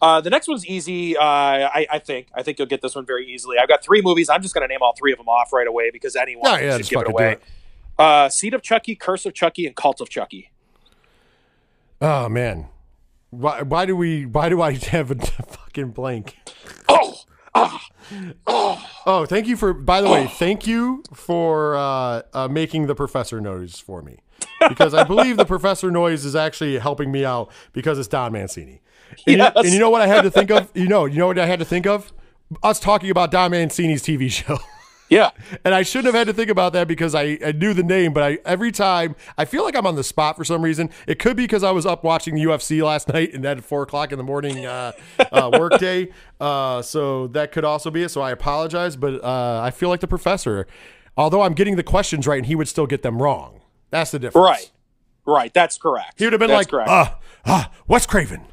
Uh, the next one's easy. Uh, I, I think. I think you'll get this one very easily. I've got three movies. I'm just going to name all three of them off right away because anyone Yeah, yeah, should just give it away. it. Uh, Seed of Chucky, Curse of Chucky, and Cult of Chucky. oh man, why why do we why do I have a fucking blank? Oh, oh, Oh, thank you for. By the way, thank you for uh, uh, making the professor noise for me, because I believe the professor noise is actually helping me out because it's Don Mancini. And, Yes. you, and you know what I had to think of? You know, you know what I had to think of? Us talking about Don Mancini's TV show. yeah. And I shouldn't have had to think about that because I, I knew the name, but I every time I feel like I'm on the spot for some reason. It could be because I was up watching the UFC last night and that at four o'clock in the morning uh, uh, work day. Uh, so that could also be it. So I apologize, but uh, I feel like the professor, although I'm getting the questions right and he would still get them wrong. That's the difference. Right. Right. That's correct. He would have been That's like, correct. uh, uh, Wes Craven.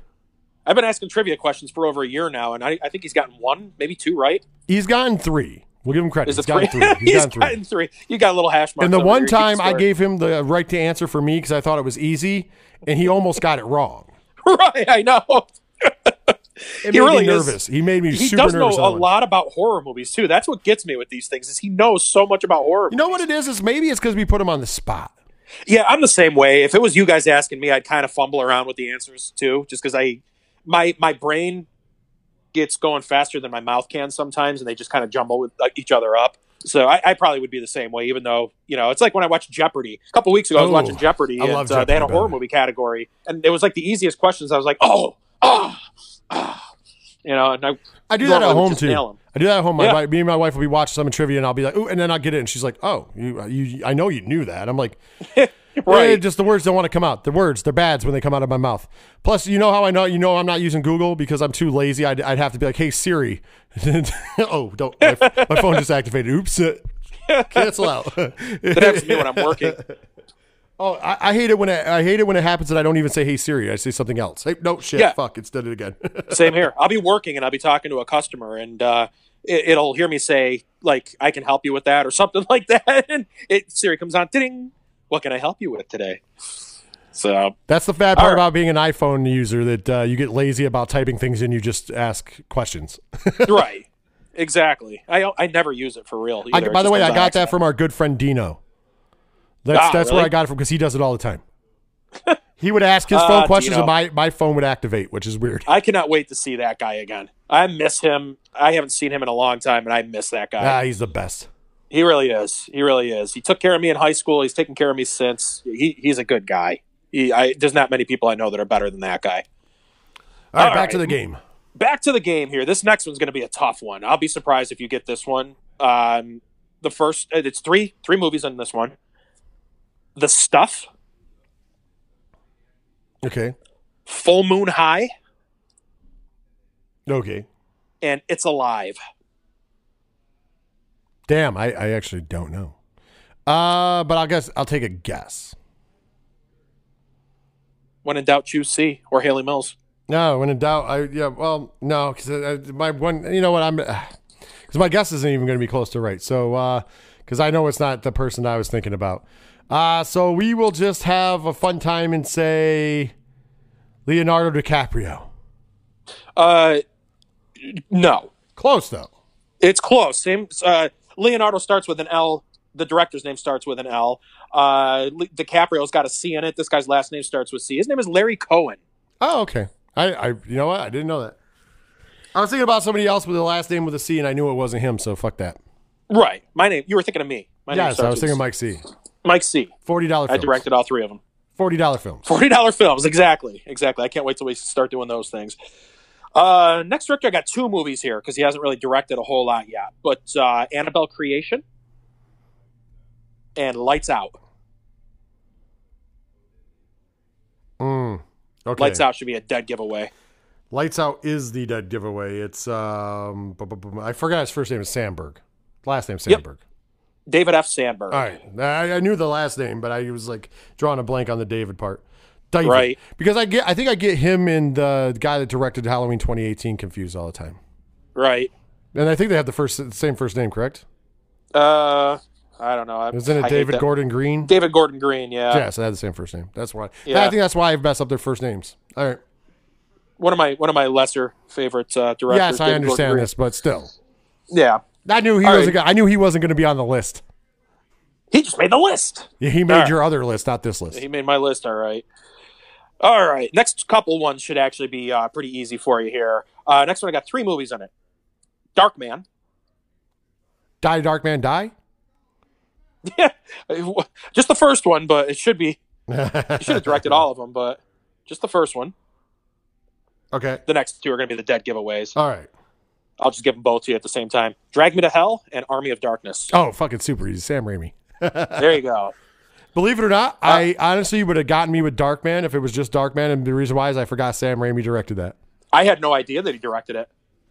I've been asking trivia questions for over a year now, and I, I think he's gotten one, maybe two right. He's gotten three. We'll give him credit. Is He's three? gotten three. He's gotten three. gotten three. You got a little hash mark. And the one time I gave him the right to answer for me because I thought it was easy, and he almost got it wrong. right, I know. It He made really me is. nervous. He made me He super does know nervous. a lot about horror movies too. That's what gets me with these things is he knows so much about horror. You know what it is? Is maybe it's because we put him on the spot. Yeah, I'm the same way. If it was you guys asking me, I'd kind of fumble around with the answers too, just because I my my brain gets going faster than my mouth can sometimes, and they just kind of jumble with each other up. So I, I probably would be the same way, even though you know it's like when I watched Jeopardy a couple weeks ago. I was Oh, watching Jeopardy, and uh, they had a horror by the way. movie category, and it was like the easiest questions. I was like, oh, oh, ah, you know, and I I do that at home too. I do that at home. My Yeah. wife, me and my wife will be watching some trivia, and I'll be like, "Ooh," and then I'll get it, and she's like, "Oh, you, you, I know you knew that." I'm like, Right. "Eh, just the words don't want to come out. The words, they're bads when they come out of my mouth. Plus, you know how I know? You know, I'm not using Google because I'm too lazy. I'd, I'd have to be like, "Hey Siri," oh, don't. My, my phone just activated. Oops. Cancel out. That happens to me when I'm working. Oh, I, I hate it when it, I hate it when it happens that I don't even say "Hey Siri." I say something else. Hey, no shit. Yeah. Fuck. It's done it again. Same here. I'll be working and I'll be talking to a customer and uh, it, it'll hear me say like, "I can help you with that" or something like that, and it Siri comes on, ding. What can I help you with today? So That's the bad part right. about being an iPhone user that uh, you get lazy about typing things in. You just ask questions. right, exactly. I I never use it for real. I, by the way, I got that from our good friend Dino. That's Ah, that's where? I got it from because he does it all the time. he would ask his Ah, phone questions Dino. and my, my phone would activate, which is weird. I cannot wait to see that guy again. I miss him. I haven't seen him in a long time, and I miss that guy. Ah, he's the best. He really is. He really is. He took care of me in high school. He's taken care of me since. He, he's a good guy. He, I, there's not many people I know that are better than that guy. All right, All back to the game. Back to the game here. This next one's going to be a tough one. I'll be surprised if you get this one. Um, the first, uh, it's three three movies in this one. The Stuff, Okay. Full Moon High, Okay. and It's Alive. Damn, I, I actually don't know. Uh, but I guess I'll take a guess. When in doubt, choose C or Hayley Mills. No, when in doubt, I yeah. Well, no, because my one, you know what, I'm because my guess isn't even going to be close to right. So, because I know it's not the person I was thinking about. Uh so we will just have a fun time and say Leonardo DiCaprio. Uh, no, Close though. it's close. Same. Uh, Leonardo starts with an L. The director's name starts with an L. Uh, DiCaprio's got a C in it. This guy's last name starts with C. His name is Larry Cohen. Oh, okay. I, I, you know what? I didn't know that. I was thinking about somebody else with the last name with a C, and I knew it wasn't him. So fuck that. Right. My name. You were thinking of me. My I was thinking Mike C. Mike C. Forty dollar. I directed all three of them. Forty dollar films. Forty dollar films, exactly, exactly. I can't wait till we start doing those things. Uh, next director, I got two movies here because he hasn't really directed a whole lot yet. But uh, Annabelle Creation and Lights Out. Mm, okay. Lights Out should be a dead giveaway. Lights Out is the dead giveaway. It's um, I forgot his first name is Sandberg. Last name Yep. David F. Sandberg. All right. I, I knew the last name, but I was like drawing a blank on the David part. David. Right. Because I get I think I get him and the guy that directed Halloween 2018 confused all the time. Right. And I think they have the first same first name, correct? Uh, I don't know. I, Isn't it hate David Gordon Green? David Gordon Green. Yeah. yeah, so they had the same first name. That's why. Yeah. I think that's why I've messed up their first names. All right. One of my one of my lesser favorite uh, directors. Yes, I David understand this, but still. Yeah. I knew he All wasn't right. gonna, I knew he wasn't going to be on the list. He just made the list. Yeah, He made All right. your other list, not this list. He made my list. All right. All right. Next couple ones should actually be uh, pretty easy for you here. Uh, next one, I got three movies in it. Darkman. Die Darkman Die? Yeah. Just the first one, but it should be. You should have directed all of them, but just the first one. Okay. The next two are going to be the dead giveaways. All right. I'll just give them both to you at the same time. Drag Me to Hell and Army of Darkness. Oh, fucking super easy. Sam Raimi. There you go. Believe it or not, Uh, I honestly would have gotten me with Darkman if it was just Darkman, and the reason why is I forgot Sam Raimi directed that. I had no idea that he directed it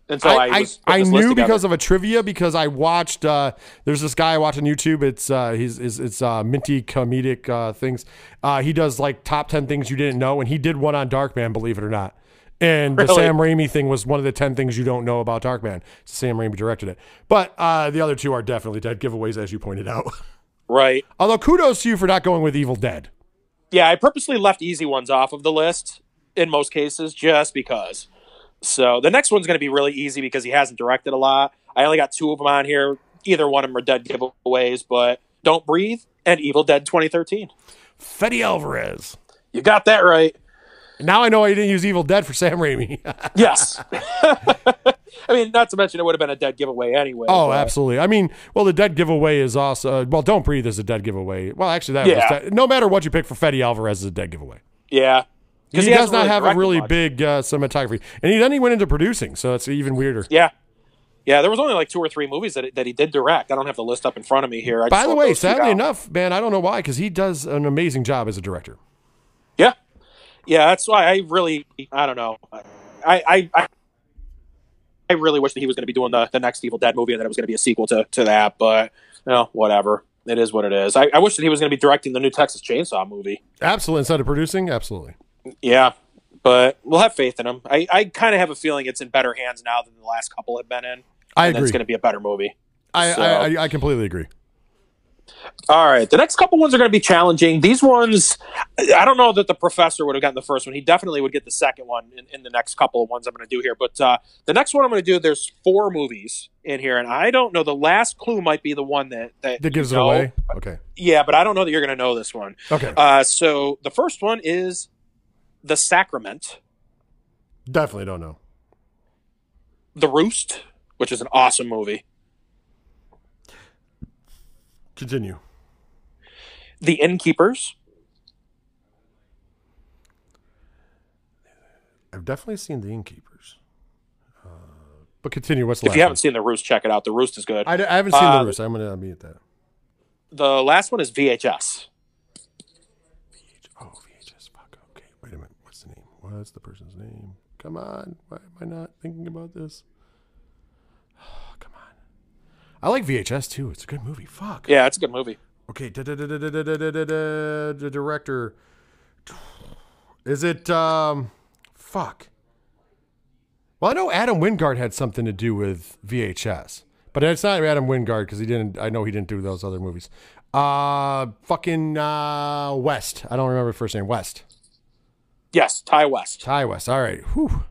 until I, I, I, I knew because of a trivia because I watched. Uh, there's this guy I watch on YouTube. It's uh, he's it's, it's uh, minty comedic uh, things. Uh, he does like top ten things you didn't know, and he did one on Darkman. Believe it or not. And the Sam Raimi thing was one of the ten things you don't know about Darkman. Sam Raimi directed it, but uh, the other two are definitely dead giveaways, as you pointed out. right. Although kudos to you for not going with Evil Dead. Yeah, I purposely left easy ones off of the list in most cases just because. So the next one's going to be really easy because he hasn't directed a lot. I only got two of them on here. Either one of them are dead giveaways, but Don't Breathe and Evil Dead 2013. Fede Alvarez. You got that right. Now I know I didn't use Evil Dead for Sam Raimi. Yes. I mean, not to mention it would have been a dead giveaway anyway. Oh, but- absolutely. I mean, well, the dead giveaway is also uh, well. Don't breathe is a dead giveaway. Well, actually, that Yeah. was no matter what you pick for Fede Alvarez is a dead giveaway. Yeah. Because he, Because does not have a really big uh, cinematography, and he then he went into producing, so it's even weirder. Yeah. Yeah, there was only like two or three movies that, that he did direct. I don't have the list up in front of me here. I By the way, sadly enough, man, I don't know why because he does an amazing job as a director. Yeah, yeah. That's why I really, I don't know. I, I, I, I really wish that he was going to be doing the, the next Evil Dead movie and that it was going to be a sequel to, to that. But you know, whatever. It is what it is. I, I wish that he was going to be directing the new Texas Chainsaw movie. Absolutely, instead of producing, absolutely. Yeah, but we'll have faith in him. I, I kind of have a feeling it's in better hands now than the last couple have been in. I and agree. It's going to be a better movie. I, so- I, I I completely agree. All right, the next couple ones are going to be challenging. These ones, I don't know that the professor would have gotten the first one. He definitely would get the second one in, in the next couple of ones I'm going to do here. But uh, the next one I'm going to do, there's four movies in here, and I don't know. The last clue might be the one that that, That gives you it away. Okay. Yeah, but I don't know that you're going to know this one. Okay. Uh, so the first one is The Sacrament, Definitely don't know. The Roost, which is an awesome movie, Continue. The Innkeepers, I've definitely seen The Innkeepers. Uh, but continue. What's the If you haven't one? seen The Roost, check it out. The Roost is good. I, I haven't seen Uh, The Roost. I'm to mute that. the last one is VHS. Oh, VHS. Fuck. Okay. Wait a minute. What's the name? What's the person's name? Come on. Why am I not thinking about this? I like VHS too. It's a good movie. Fuck. Yeah, it's a good movie. Okay, the director. Is it um fuck. Well, I know Adam Wingard had something to do with VHS. But it's not Adam Wingard cuz he didn't I know he didn't do those other movies. Uh fucking uh West. I don't remember the first name. West. Yes, Ti West. Ti West. All right. Whew.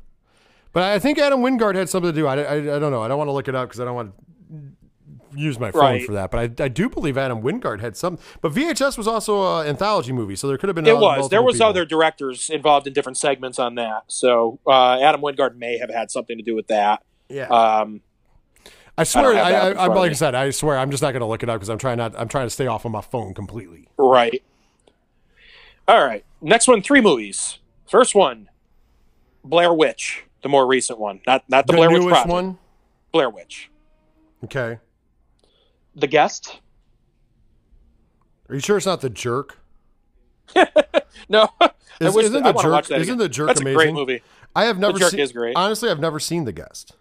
But I think Adam Wingard had something to do. I, I, I don't know. I don't want to look it up because I don't want to use my phone Right. for that. But I, I do believe Adam Wingard had some. But VHS was also an anthology movie, so there could have been. It was. There was people. other directors involved in different segments on that. So uh, Adam Wingard may have had something to do with that. Yeah. Um, I swear. I, I, like I said. I swear. I'm just not going to look it up because I'm trying not. I'm trying to stay off of my phone completely. right. All right. Next one, three movies. First one, Blair Witch, the more recent one, not not the, The Blair Witch Project. one. Blair Witch. Okay. The Guest. Are you sure it's not the jerk? No, Is- that, the Jerk- isn't again. The Jerk That's a great amazing? movie. I have never Jerk seen. is great. Honestly, I've never seen the guest.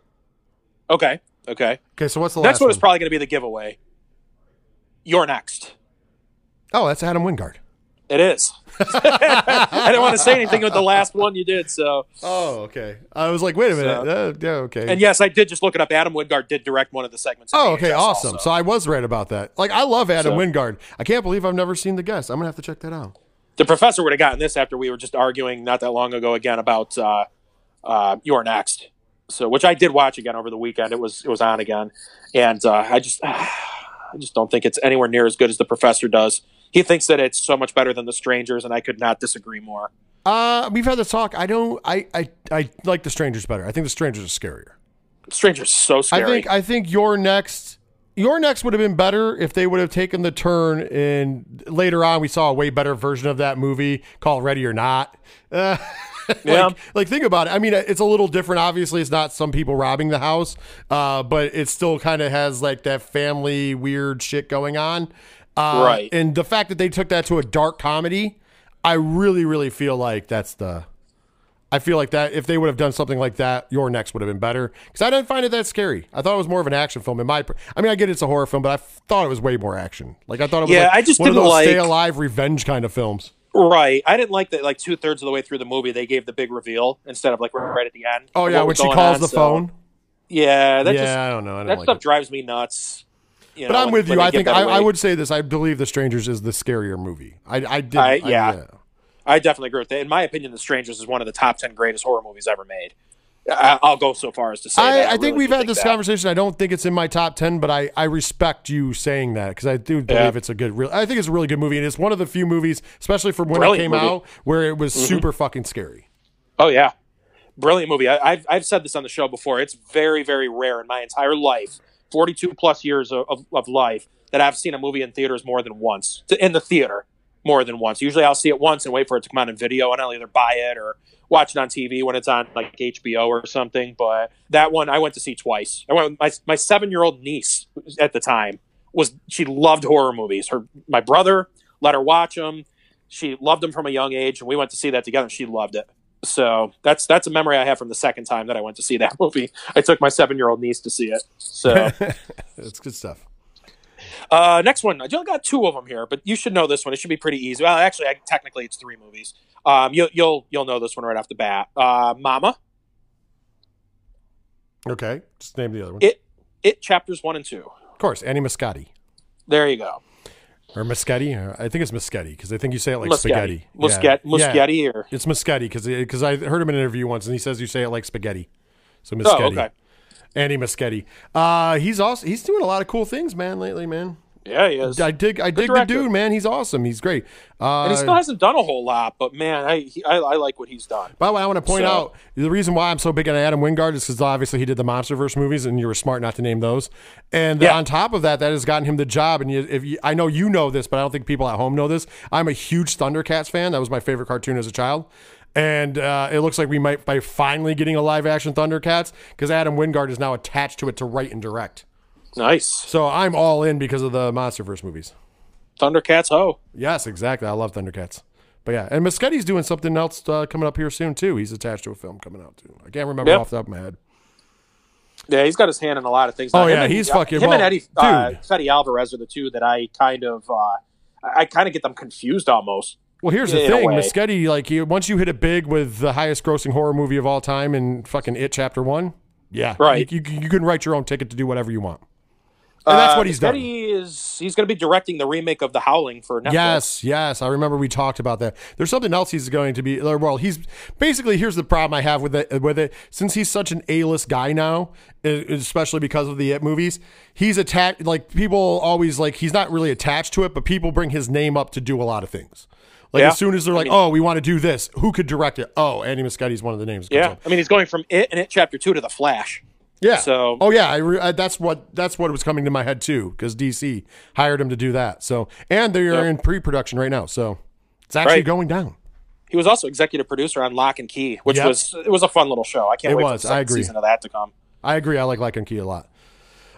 Okay. Okay. Okay, so what's the Next last one one? is probably going to be the giveaway. You're next. oh, that's Adam Wingard. It is. I didn't want to say anything with the last one you did. So, Oh, okay. I was like, wait a minute. So- Uh, yeah, okay. and yes, I did just look it up. Adam Wingard did direct one of the segments. Oh, okay, awesome. also. So I was right about that. Like, I love Adam So- Wingard. I can't believe I've never seen the guest. I'm gonna have to check that out. the professor would have gotten this after we were just arguing not that long ago again about uh, uh, You're Next. So, which I did watch again over the weekend. It was it was on again, and uh, I just I just don't think it's anywhere near as good as the professor does. He thinks that it's so much better than the Strangers, and I could not disagree more. Uh, we've had this talk. I don't. I I I like the Strangers better. I think the Strangers are scarier. Strangers so scary. I think I think your next your next would have been better if they would have taken the turn and later on we saw a way better version of that movie called Ready or Not. Uh, Yeah. like, like think about it. I mean, it's a little different. Obviously, it's not some people robbing the house, uh, but it still kind of has like that family weird shit going on. Uh, Right. And the fact that they took that to a dark comedy, I really, really feel like that's the. I feel like that if they would have done something like that, your next would have been better. Because I didn't find it that scary. I thought it was more of an action film. In my, I mean, I get it's a horror film, but I thought it was way more action. Like I thought it was Yeah, like I just one didn't those like- stay alive revenge kind of films. right. I didn't like that. Like two thirds of the way through the movie, they gave the big reveal instead of like right at the end. Oh yeah, when she calls on, the so- phone. Yeah, that yeah, just I don't know. I don't that like stuff it. drives me nuts. You But know, I'm when- with you. I think I, I would say this. I believe The Strangers is the scarier movie. I, I did. I- I- yeah. I definitely agree with that. In my opinion, The Strangers is one of the top ten greatest horror movies ever made. I, I'll go so far as to say I, that. I, think really we've had think this that. conversation. I don't think it's in my top ten, but I, I respect you saying that because I do believe Yeah. it's a good. Real, I think it's a really good movie, and it's one of the few movies, especially from when Brilliant it came movie. Mm-hmm. out, where it was super fucking scary. Oh yeah, brilliant movie. I, I've I've said this on the show before. It's very very rare in my entire life, forty two plus years of, of, of life, that I've seen a movie in theaters more than once to, in the theater more than once. Usually I'll see it once and wait for it to come out in video, and I'll either buy it or watch it on TV when it's on like HBO or something. But that one I went to see twice. I went with my my seven year old niece at the time was she loved horror movies. Her my brother let her watch them. She loved them from a young age, and we went to see that together. She loved it. So that's that's a memory I have from the second time that I went to see that movie. I took my seven year old niece to see it. So that's good stuff. uh, next one, I only got two of them here, but you should know this one. It should be pretty easy. Well, actually, I, technically, it's three movies. Um, you'll you'll you'll know this one right off the bat. Uh, Mama, Okay, just name the other one. it it chapters one and two. of course, Annie Muscati There you go. Or Muschetti. or- I think it's Muschetti because I think you say it like Muschetti. spaghetti. Muscat Yeah. Muschetti Yeah. or It's Muschetti because because I heard him in an interview once and he says you say it like spaghetti. So oh okay. Andy Muschietti. Uh, he's also he's doing a lot of cool things, man, lately, man. Yeah, he is. I dig I dig the dude, man. He's awesome. He's great. Uh, and he still hasn't done a whole lot, but man, I he, I, I like what he's done. by the way, I want to point So- out the reason why I'm so big on Adam Wingard is because obviously he did the MonsterVerse movies, and you were smart not to name those. And Yeah. on top of that, that has gotten him the job. And you, if you, I know you know this, but I don't think people at home know this. I'm a huge Thundercats fan. That was my favorite cartoon as a child. And uh, it looks like we might by finally getting a live action Thundercats because Adam Wingard is now attached to it to write and direct. Nice. So I'm all in because of the MonsterVerse movies. Thundercats ho. Yes, exactly. I love Thundercats. But yeah, and Muschetti's doing something else uh, coming up here soon too. He's attached to a film coming out too. I can't remember Yep. off the top of my head. Yeah, he's got his hand in a lot of things. Oh, Him yeah, and- he's fucking- him well, and Eddie uh. Fede Alvarez are the two that I kind of uh, I kind of get them confused almost. Well, here's the thing, way. Muschietti, like you, once you hit it big with the highest grossing horror movie of all time in fucking It Chapter One, yeah, Right. You, you, you can write your own ticket to do whatever you want, and that's Uh, what he's done. Muschietti is he's going to be directing the remake of The Howling for Netflix. Yes, yes, I remember we talked about that. There's something else he's going to be. Well, he's basically here's the problem I have with it. With it, since he's such an A-list guy now, especially because of the It movies, he's attached. Like people always like he's not really attached to it, but people bring his name up to do a lot of things. Like Yeah. as soon as they're I like, mean- "Oh, we want to do this," who could direct it? Oh, Andy Muschietti's one of the names. Yeah. I mean he's going from It and It Chapter Two to The Flash. Yeah. So- oh yeah, I re- I, that's what that's what was coming to my head too, because DC hired him to do that. So, and they're Yep. in pre-production right now, so it's actually Right. going down. He was also executive producer on Locke and Key, which Yep. was it was a fun little show. I can't It wait was, for the I agree. season of that to come. I agree. I like Locke and Key a lot.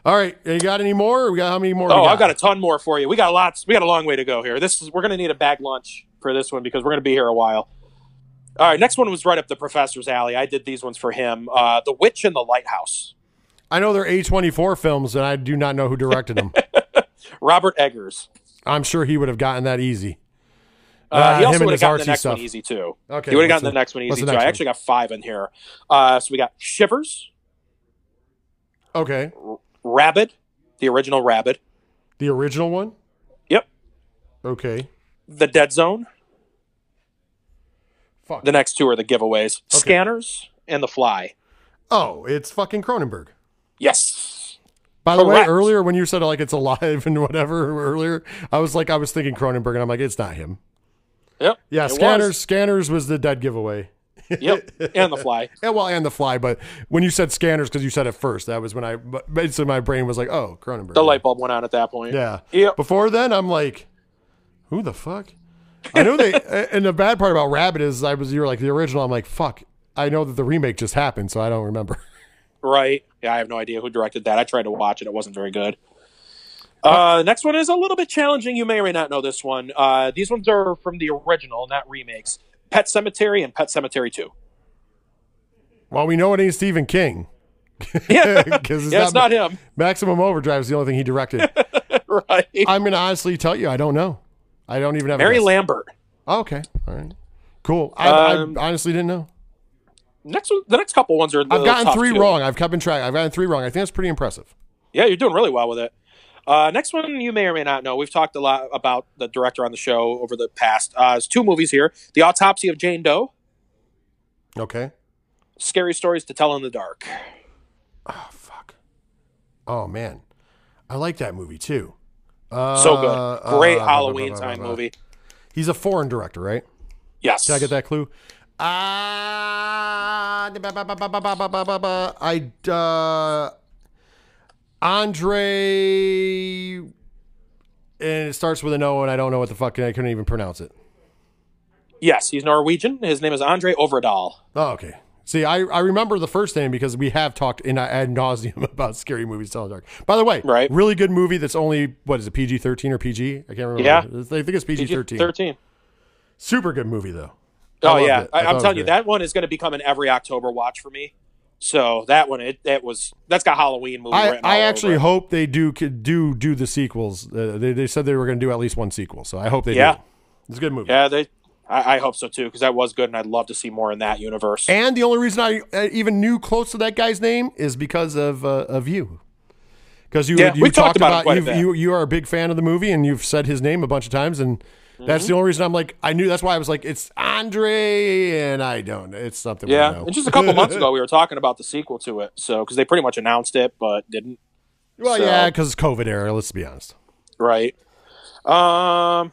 All right, you got any more? We got how many more? Oh, we I've got a ton more for you. We got lots. We got a long way to go here. This is we're going to need a bag lunch for this one because we're going to be here a while. All right, next one was right up the professor's alley. I did these ones for him. Uh, the Witch in the Lighthouse. I know they're A24 films, and I do not know who directed them. Robert Eggers. I'm sure he would have gotten that easy. Uh, Uh, he also would have gotten the next stuff. one easy too. Okay, he would have gotten the, the- next one easy too. I actually got five in here. Uh, so we got Shivers, Okay. Rabid, the original Rabid. The original one? Yep. Okay. The Dead Zone. Fuck. The next two are the giveaways. Scanners and The Fly. oh, it's fucking Cronenberg. Yes. By the Correct. way, earlier when you said like it's alive and whatever earlier, I was like I was thinking Cronenberg and I'm like it's not him. Yep. Yeah, Scanners was. Scanners was the dead giveaway. Yep. And The Fly. Yeah, well, and the fly, but when you said Scanners because you said it first, that was when I basically my brain was like, oh, Cronenberg. The light bulb went on at that point. Yeah. Yep. Before then, I'm like, who the fuck? I know they. and the bad part about Rabid is I was you were like the original. I'm like, fuck. I know that the remake just happened, so I don't remember. Right. Yeah, I have no idea who directed that. I tried to watch it. It wasn't very good. Uh, next one is a little bit challenging. You may or may not know this one. Uh, these ones are from the original, not remakes. Pet Sematary and Pet Sematary 2. Well, we know it ain't Stephen King Yeah, because yeah it's not him. Maximum Overdrive is the only thing he directed. right. I'm gonna honestly tell you, I don't know. I don't even have. a Mary. Lambert. Oh, okay, all right, cool. I, Um, I honestly didn't know. Next, one- the next couple ones are. I've gotten three wrong. I've kept in track. I've gotten three wrong. I think that's pretty impressive. Yeah, you're doing really well with it. Uh, next one, you may or may not know. We've talked a lot about the director on the show over the past. Uh, there's two movies here: The Autopsy of Jane Doe, Okay. Scary Stories to Tell in the Dark. Oh fuck. Oh man, I like that movie too. Uh, So good, great uh, Halloween blah, blah, blah, time movie. He's a foreign director, right? Yes. Did I get that clue? Ah, uh, I uh, Andre, and it starts with an O, and I don't know what the fuck. I couldn't even pronounce it. Yes, he's Norwegian. His name is Andre Øvredal. Oh, okay. See, I, I remember the first name because we have talked in ad nauseum about scary movies till dark. By the way, right. really good movie that's only what is it PG thirteen or PG? I can't remember. Yeah, I think it's PG thirteen. Thirteen. Super good movie though. Oh yeah. I, i'm telling you, that one is going to become an every October watch for me. So that one, it, it was that's got Halloween movie. I, I actually over hope they do could do do the sequels. Uh, they, they said they were going to do at least one sequel, so I hope they Yeah. do. It's a good movie. Yeah, they. I, I hope so too because that was good, and I'd love to see more in that universe. And the only reason I even knew close to that guy's name is because of uh, of you. Because you Yeah, you talked talked about about, quite a bit. you you are a big fan of the movie and you've said his name a bunch of times and Mm-hmm. that's the only reason I'm like I knew that's why I was like it's Andre and I don't it's something we yeah, know. and just a couple months ago, we were talking about the sequel to it. So because they pretty much announced it, but didn't. well so- yeah because it's COVID era let's be honest Right. Um,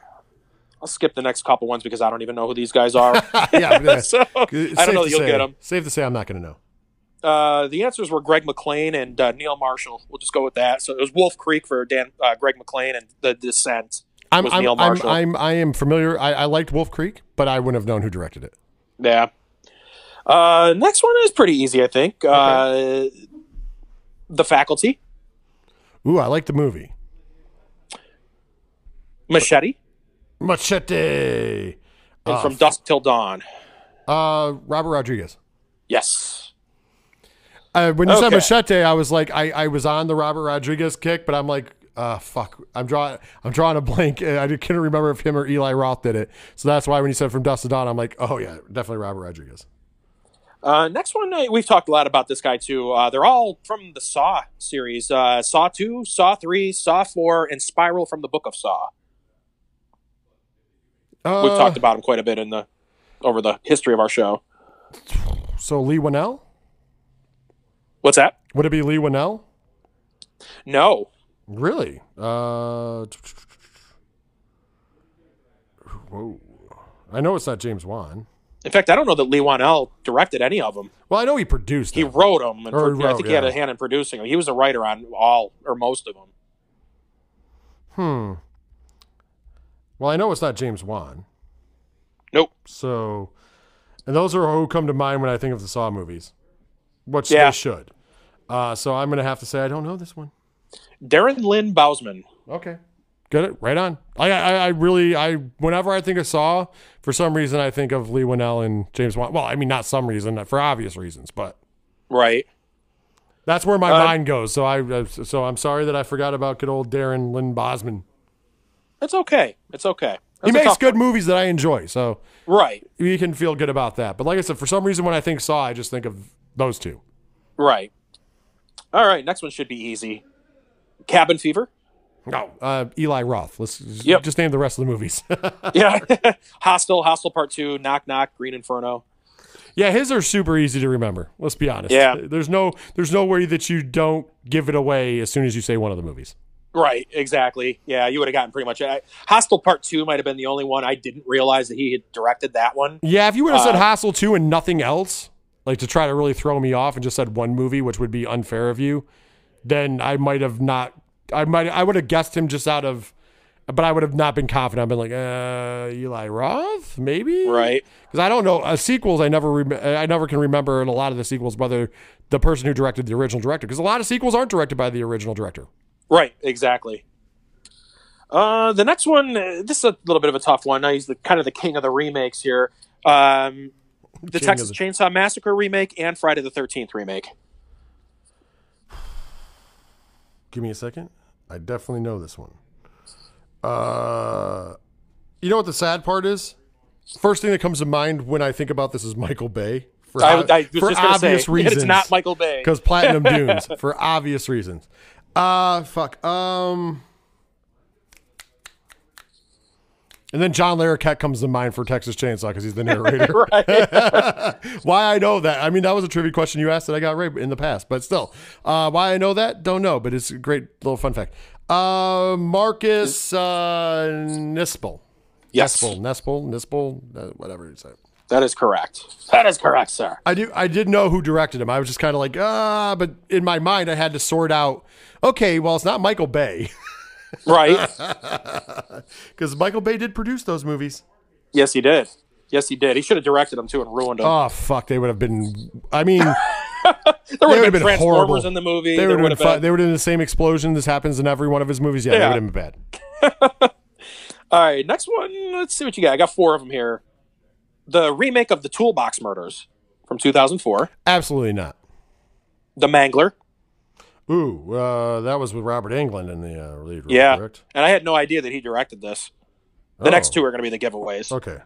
I'll skip the next couple ones because I don't even know who these guys are. yeah so I don't know that you'll say- get them. safe to say I'm not going to know Uh, the answers were Greg McLean and uh, Neil Marshall. We'll just go with that. So it was Wolf Creek for Dan, uh, Greg McLean, and The Descent I'm I'm, Neil I'm, I'm I am familiar. I, I liked Wolf Creek but I wouldn't have known who directed it. Yeah. Uh, next one is pretty easy, I think. Uh, the Faculty, ooh I like the movie. Machete, Machete. And From Dusk Till Dawn. uh Robert Rodriguez. Yes. Uh, when you said machete, I was like, I, I was on the Robert Rodriguez kick, but I'm like, uh, fuck, I'm drawing, I'm drawing a blank. Uh, I couldn't remember if him or Eli Roth did it, so that's why when you said from Dust to Dawn, I'm like, oh yeah, definitely Robert Rodriguez. Uh, next one, uh, we've talked a lot about this guy too. Uh, they're all from the Saw series: uh, Saw Two, Saw Three, Saw Four, and Spiral from the Book of Saw. Uh, We've talked about him quite a bit in the over the history of our show. So Leigh Whannell, What's that? would it be Leigh Whannell? No, Really? Uh, whoa. I know it's not James Wan. in fact, I don't know that Leigh Whannell directed any of them. Well, I know he produced. He them. wrote them, and pro- I wrote, think he had a hand in producing them. He was a writer on all or most of them. Hmm. Well, I know it's not James Wan. Nope. So, and those are who come to mind when I think of the Saw movies, which Yeah. they should. Uh, so I'm gonna have to say I don't know this one. Darren Lynn Bousman. Okay, get it right on. I, I, I really, I whenever I think of Saw, for some reason I think of Leigh Whannell and James Wan. Well, I mean not some reason, for obvious reasons, but Right. That's where my Uh, mind goes. So I uh, so I'm sorry that I forgot about good old Darren Lynn Bousman. It's okay. It's okay. He That's a makes good movies that I enjoy, so. Right. you can feel good about that. But like I said, for some reason when I think Saw, I just think of those two. Right. All right. Next one should be easy. Cabin Fever. No, uh, Eli Roth. Let's just- Yep. just name the rest of the movies. Yeah. Hostel. Hostel Part Two. Knock Knock. Green Inferno. yeah, his are super easy to remember. Let's be honest. Yeah. there's no there's no way that you don't give it away as soon as you say one of the movies. Right. Exactly. Yeah. You would have gotten pretty much. I, Hostel Part Two might have been the only one I didn't realize that he had directed that one. Yeah, if you would have said Uh, Hostel 2 and nothing else, like to try to really throw me off and just said one movie, which would be unfair of you, then I might have not I might I would have guessed him just out of but I would have not been confident. I've been like, uh, Eli Roth, maybe, Right. Because I don't know uh, sequels. I never, rem- I never can remember in a lot of the sequels whether the person who directed the original director. Because a lot of sequels aren't directed by the original director. Right, exactly. Uh, the next one, uh, this is a little bit of a tough one. Now he's the kind of the king of the remakes here. Um, the King Texas the- Chainsaw Massacre remake and Friday the Thirteenth remake. Give me a second. I definitely know this one. Uh, you know what the sad part is? First thing that comes to mind when I think about this is Michael Bay. For, I, I was for just going say obvious reasons. it's not Michael Bay. because Platinum Dunes for obvious reasons. Uh, fuck. Um, and then John Larroquette comes to mind for Texas Chainsaw because he's the narrator. why I know that? I mean, that was a trivia question you asked that I got right in the past, but still, uh, why I know that? Don't know, but it's a great little fun fact. Uh, Marcus uh, Nispel. Yes, Nispel, Nispel, Nispel, uh, whatever you say. that is correct. That is correct, sir. I do. I did know who directed him. I was just kind of like, ah, but in my mind, I had to sort out. Okay, well, it's not Michael Bay Right. because Michael Bay did produce those movies. yes, he did. Yes, he did. He should have directed them too and ruined them. Oh fuck, they would have been. I mean, there would have been, been Transformers horrible. in the movie. they would have been. been. They would have been the same explosion. This happens in every one of his movies. Yeah, they Yeah. would have been bad. All right, next one. Let's see what you got. I got four of them here. The remake of the Toolbox Murders from 2004. Absolutely not. The Mangler. Ooh, uh, that was with Robert Englund in the uh, lead role, Yeah. correct? And I had no idea that he directed this. The Oh. next two are going to be the giveaways. Okay.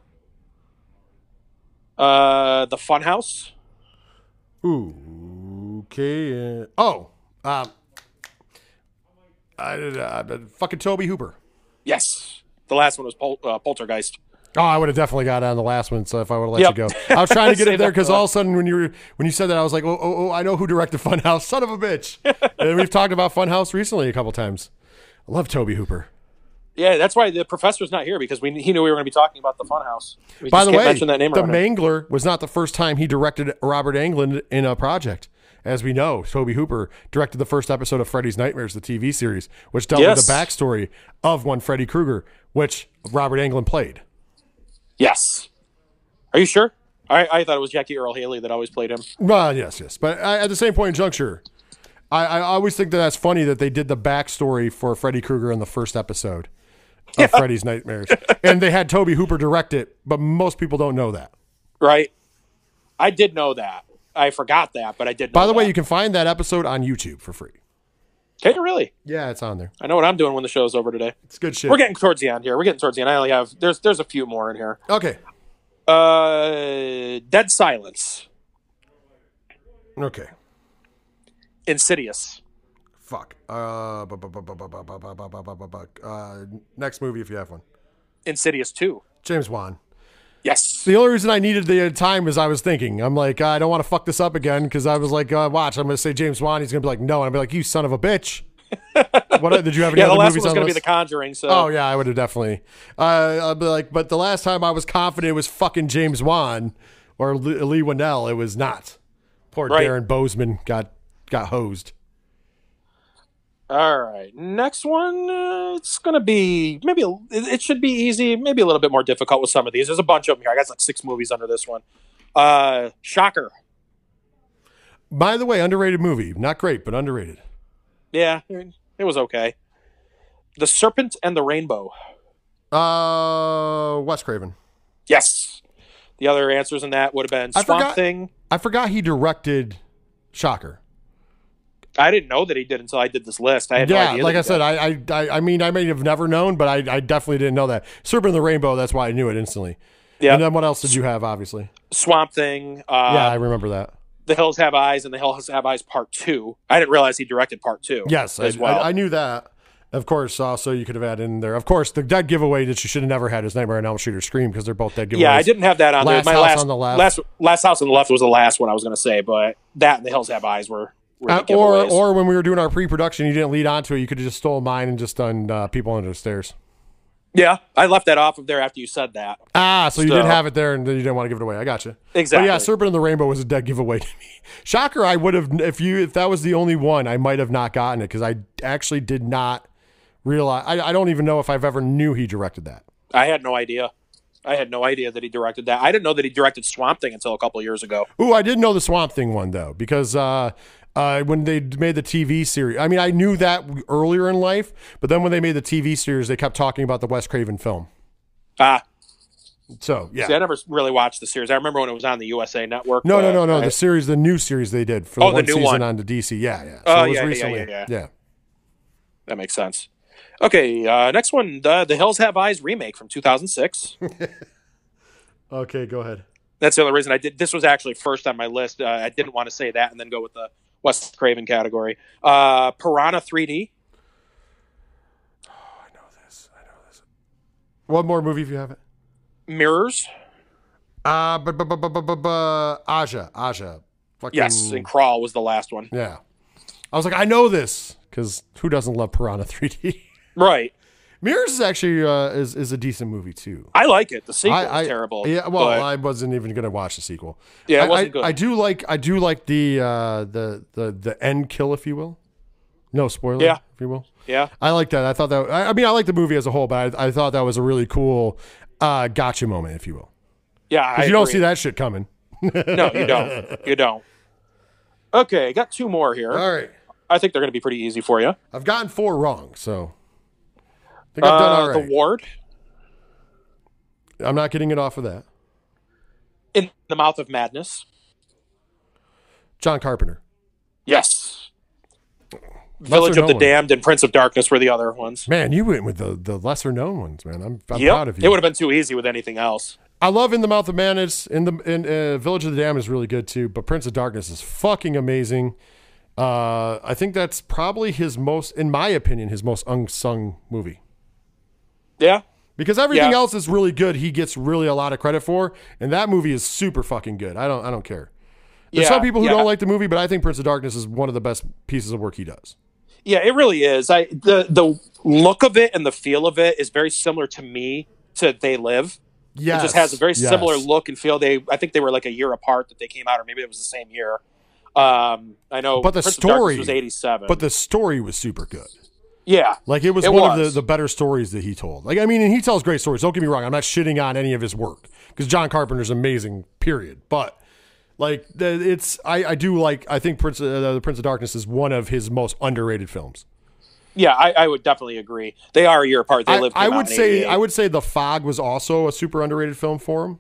Uh, the Funhouse. Ooh, okay. uh, oh, um, I, uh, fucking Tobe Hooper. Yes. The last one was Pol- uh, Poltergeist. Oh, I would have definitely got on the last one. So if I would have let Yep. you go, I was trying to get it there because all of a sudden when you were when you said that, I was like, oh, oh, oh I know who directed Funhouse. Son of a bitch. and we've talked about Funhouse recently a couple times. I love Tobe Hooper. Yeah, that's why the professor's not here because we he knew we were going to be talking about the Funhouse. We By the way, mention that name the around him. Mangler was not the first time he directed Robert Englund in a project. As we know, Tobe Hooper directed the first episode of Freddy's Nightmares, the TV series, which dealt with the backstory of one Freddy Krueger, which Robert Englund played. Yes. Are you sure? I, I thought it was Jackie Earle Haley that always played him. Well, yes, yes. But I, at the same point in juncture, I, I always think that that's funny that they did the backstory for Freddy Krueger in the first episode of Freddy's Nightmares. and they had Tobe Hooper direct it, but most people don't know that. Right? I did know that. I forgot that, but I did know By the way, you can find that episode on YouTube for free. Can you really? Yeah, it's on there. I know what I'm doing when the show's over today. It's good shit. We're getting towards the end here. We're getting towards the end. I only have there's there's a few more in here. Okay. Uh, Dead Silence. Okay. Insidious. Fuck. Uh, next movie if you have one. Insidious two. James Wan. Yes. The only reason I needed the time is I was thinking, I'm like, I don't want to fuck this up again because I was like, uh, watch, I'm going to say James Wan. He's going to be like, no. And I'll be like, you son of a bitch. what did you have any Yeah, the other last movies one was going to be the The? Conjuring. So Oh yeah, I would have definitely. Uh, I'll be like, but the last time I was confident it was fucking James Wan or Lee, Leigh Whannell, it was not. Poor Right. Darren Bousman got got hosed. All right, next one. Uh, it's gonna be maybe a, it should be easy, maybe a little bit more difficult with some of these. There's a bunch of them here. I got like six movies under this one. Uh, Shocker. By the way, underrated movie, not great, but underrated. Yeah, it was okay. The Serpent and the Rainbow. Uh, Wes Craven. Yes. The other answers in that would have been I forgot- Thing. I forgot he directed Shocker. I didn't know that he did until I did this list. I had no Yeah, idea. like I said. I, I I I mean I may have never known, but I, I definitely didn't know that. Serpent in the Rainbow, that's why I knew it instantly. Yeah. And then what else did you have? Obviously, Swamp Thing. Uh, yeah, I remember that. The Hills Have Eyes and The Hills Have Eyes Part Two. I didn't realize he directed Part Two. Yes, I, as well. I, I knew that. Of course, also you could have added in there. Of course, the dead giveaway that you should have never had is Nightmare on Elm Street or Scream because they're both dead giveaways. yeah, I didn't have that on Last there. My House last, on the Left. last last house on the left was the last one I was going to say, but that and The Hills Have Eyes were, Uh, or or when we were doing our pre-production, you didn't lead onto it. You could have just stole mine and just done uh, people under the stairs. yeah, I left that off of there after you said that. Ah, so you So- did have it there, and then you didn't want to give it away. I got you. Exactly. But yeah, Serpent in the Rainbow was a dead giveaway to me. Shocker, I would have if you if that was the only one, I might have not gotten it because I actually did not realize. I, I don't even know if I've ever knew he directed that. I had no idea. I had no idea that he directed that. I didn't know that he directed Swamp Thing until a couple years ago. Ooh, I did know the Swamp Thing one though because uh, uh, when they made the TV series, I mean, I knew that earlier in life, but then when they made the TV series, they kept talking about the Wes Craven film. Ah, So yeah. see, I never really watched the series. I remember when it was on the USA Network. No, no, no, no. I- The series, the new series they did for the Oh, the one new season one. on the DC. Yeah, yeah. So Oh, it was yeah, yeah, recently. yeah, yeah. yeah. that makes sense. Okay, uh, next one, the, the Hills Have Eyes remake from 2006. Okay, go ahead. That's the only reason I did. This was actually first on my list. Uh, I didn't want to say that and then go with the Wes Craven category. Uh, Piranha 3D. Oh, I know this. I know this. One more movie if you have it. Mirrors. Uh, but but but but but but Aja, Aja. Fucking, Yes, and Crawl was the last one. yeah. I was like, I know this because who doesn't love Piranha 3D? Right. Mirrors is actually uh, is is a decent movie too. I like it. The sequel I, I, is terrible. Yeah, well, but- I wasn't even gonna watch the sequel. Yeah, it I, wasn't I, good. I do like I do like the uh, the the the end kill, if you will. No spoiler, Yeah. if you will. yeah. I like that. I thought that. I, I mean, I like the movie as a whole, but I, I thought that was a really cool uh, gotcha moment, if you will. Yeah. Because you don't see that shit coming. No, you don't. You don't. Okay, got two more here. All right, I think they're going to be pretty easy for you. I've gotten four wrong, so think I've done Uh, all right. The Ward, I'm not getting it off of that. In the Mouth of Madness. John Carpenter. Yes. Village of the one. Damned and Prince of Darkness were the other ones. Man, you went with the, the lesser known ones, man. I'm, I'm Yep. proud of you. It would have been too easy with anything else. I love In the Mouth of Madness. In the in uh, Village of the Damned is really good too, but Prince of Darkness is fucking amazing. Uh, I think that's probably his most, in my opinion, his most unsung movie. Yeah. Because everything Yeah. else is really good. He gets really a lot of credit for, and that movie is super fucking good. I don't I don't care. There's Yeah, some people who yeah. don't like the movie, but I think Prince of Darkness is one of the best pieces of work he does. Yeah, it really is. I the the look of it and the feel of it is very similar to me to They Live. Yes, It just has a very yes. similar look and feel. They I think they were like a year apart that they came out, or maybe it was the same year. Um, I know, But the Prince of story was eighty seven. But the story was super good. Yeah, Like it was It one of the, the better stories that he told. Like I mean, and he tells great stories. Don't get me wrong. I'm not shitting on any of his work because John Carpenter's amazing. Period. But like the, it's I, I do like I think Prince uh, the Prince of Darkness is one of his most underrated films. yeah, I, I would definitely agree. They are a year apart. They I, live. I would say I would say The Fog was also a super underrated film for him.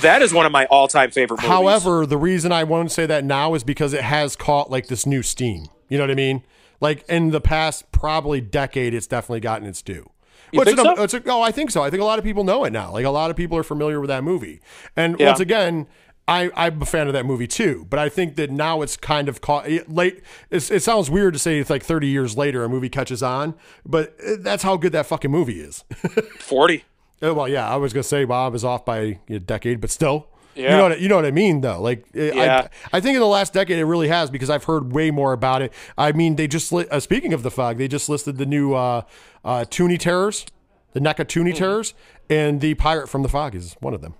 that is one of my all time favorite movies. However, the reason I won't say that now is because it has caught like this new steam. You know what I mean? Like in the past probably decade, it's definitely gotten its due. You Which think so? it's a- oh, I think so. I think a lot of people know it now. Like a lot of people are familiar with that movie. And Yeah. once again, I, I'm a fan of that movie too. But I think that now it's kind of caught it, late. It's, it sounds weird to say it's like 30 years later a movie catches on, but that's how good that fucking movie is. forty. Uh, Well, yeah, I was gonna say Bob is off by a decade, but still, you know what you know what I mean, though. Like, uh, Yeah. I, I think in the last decade it really has because I've heard way more about it. I mean, they just li- uh, speaking of the fog, they just listed the new uh, uh, Toony Terrors, the NECA Toony Mm-hmm. Terrors, and the Pirate from the Fog is one of them.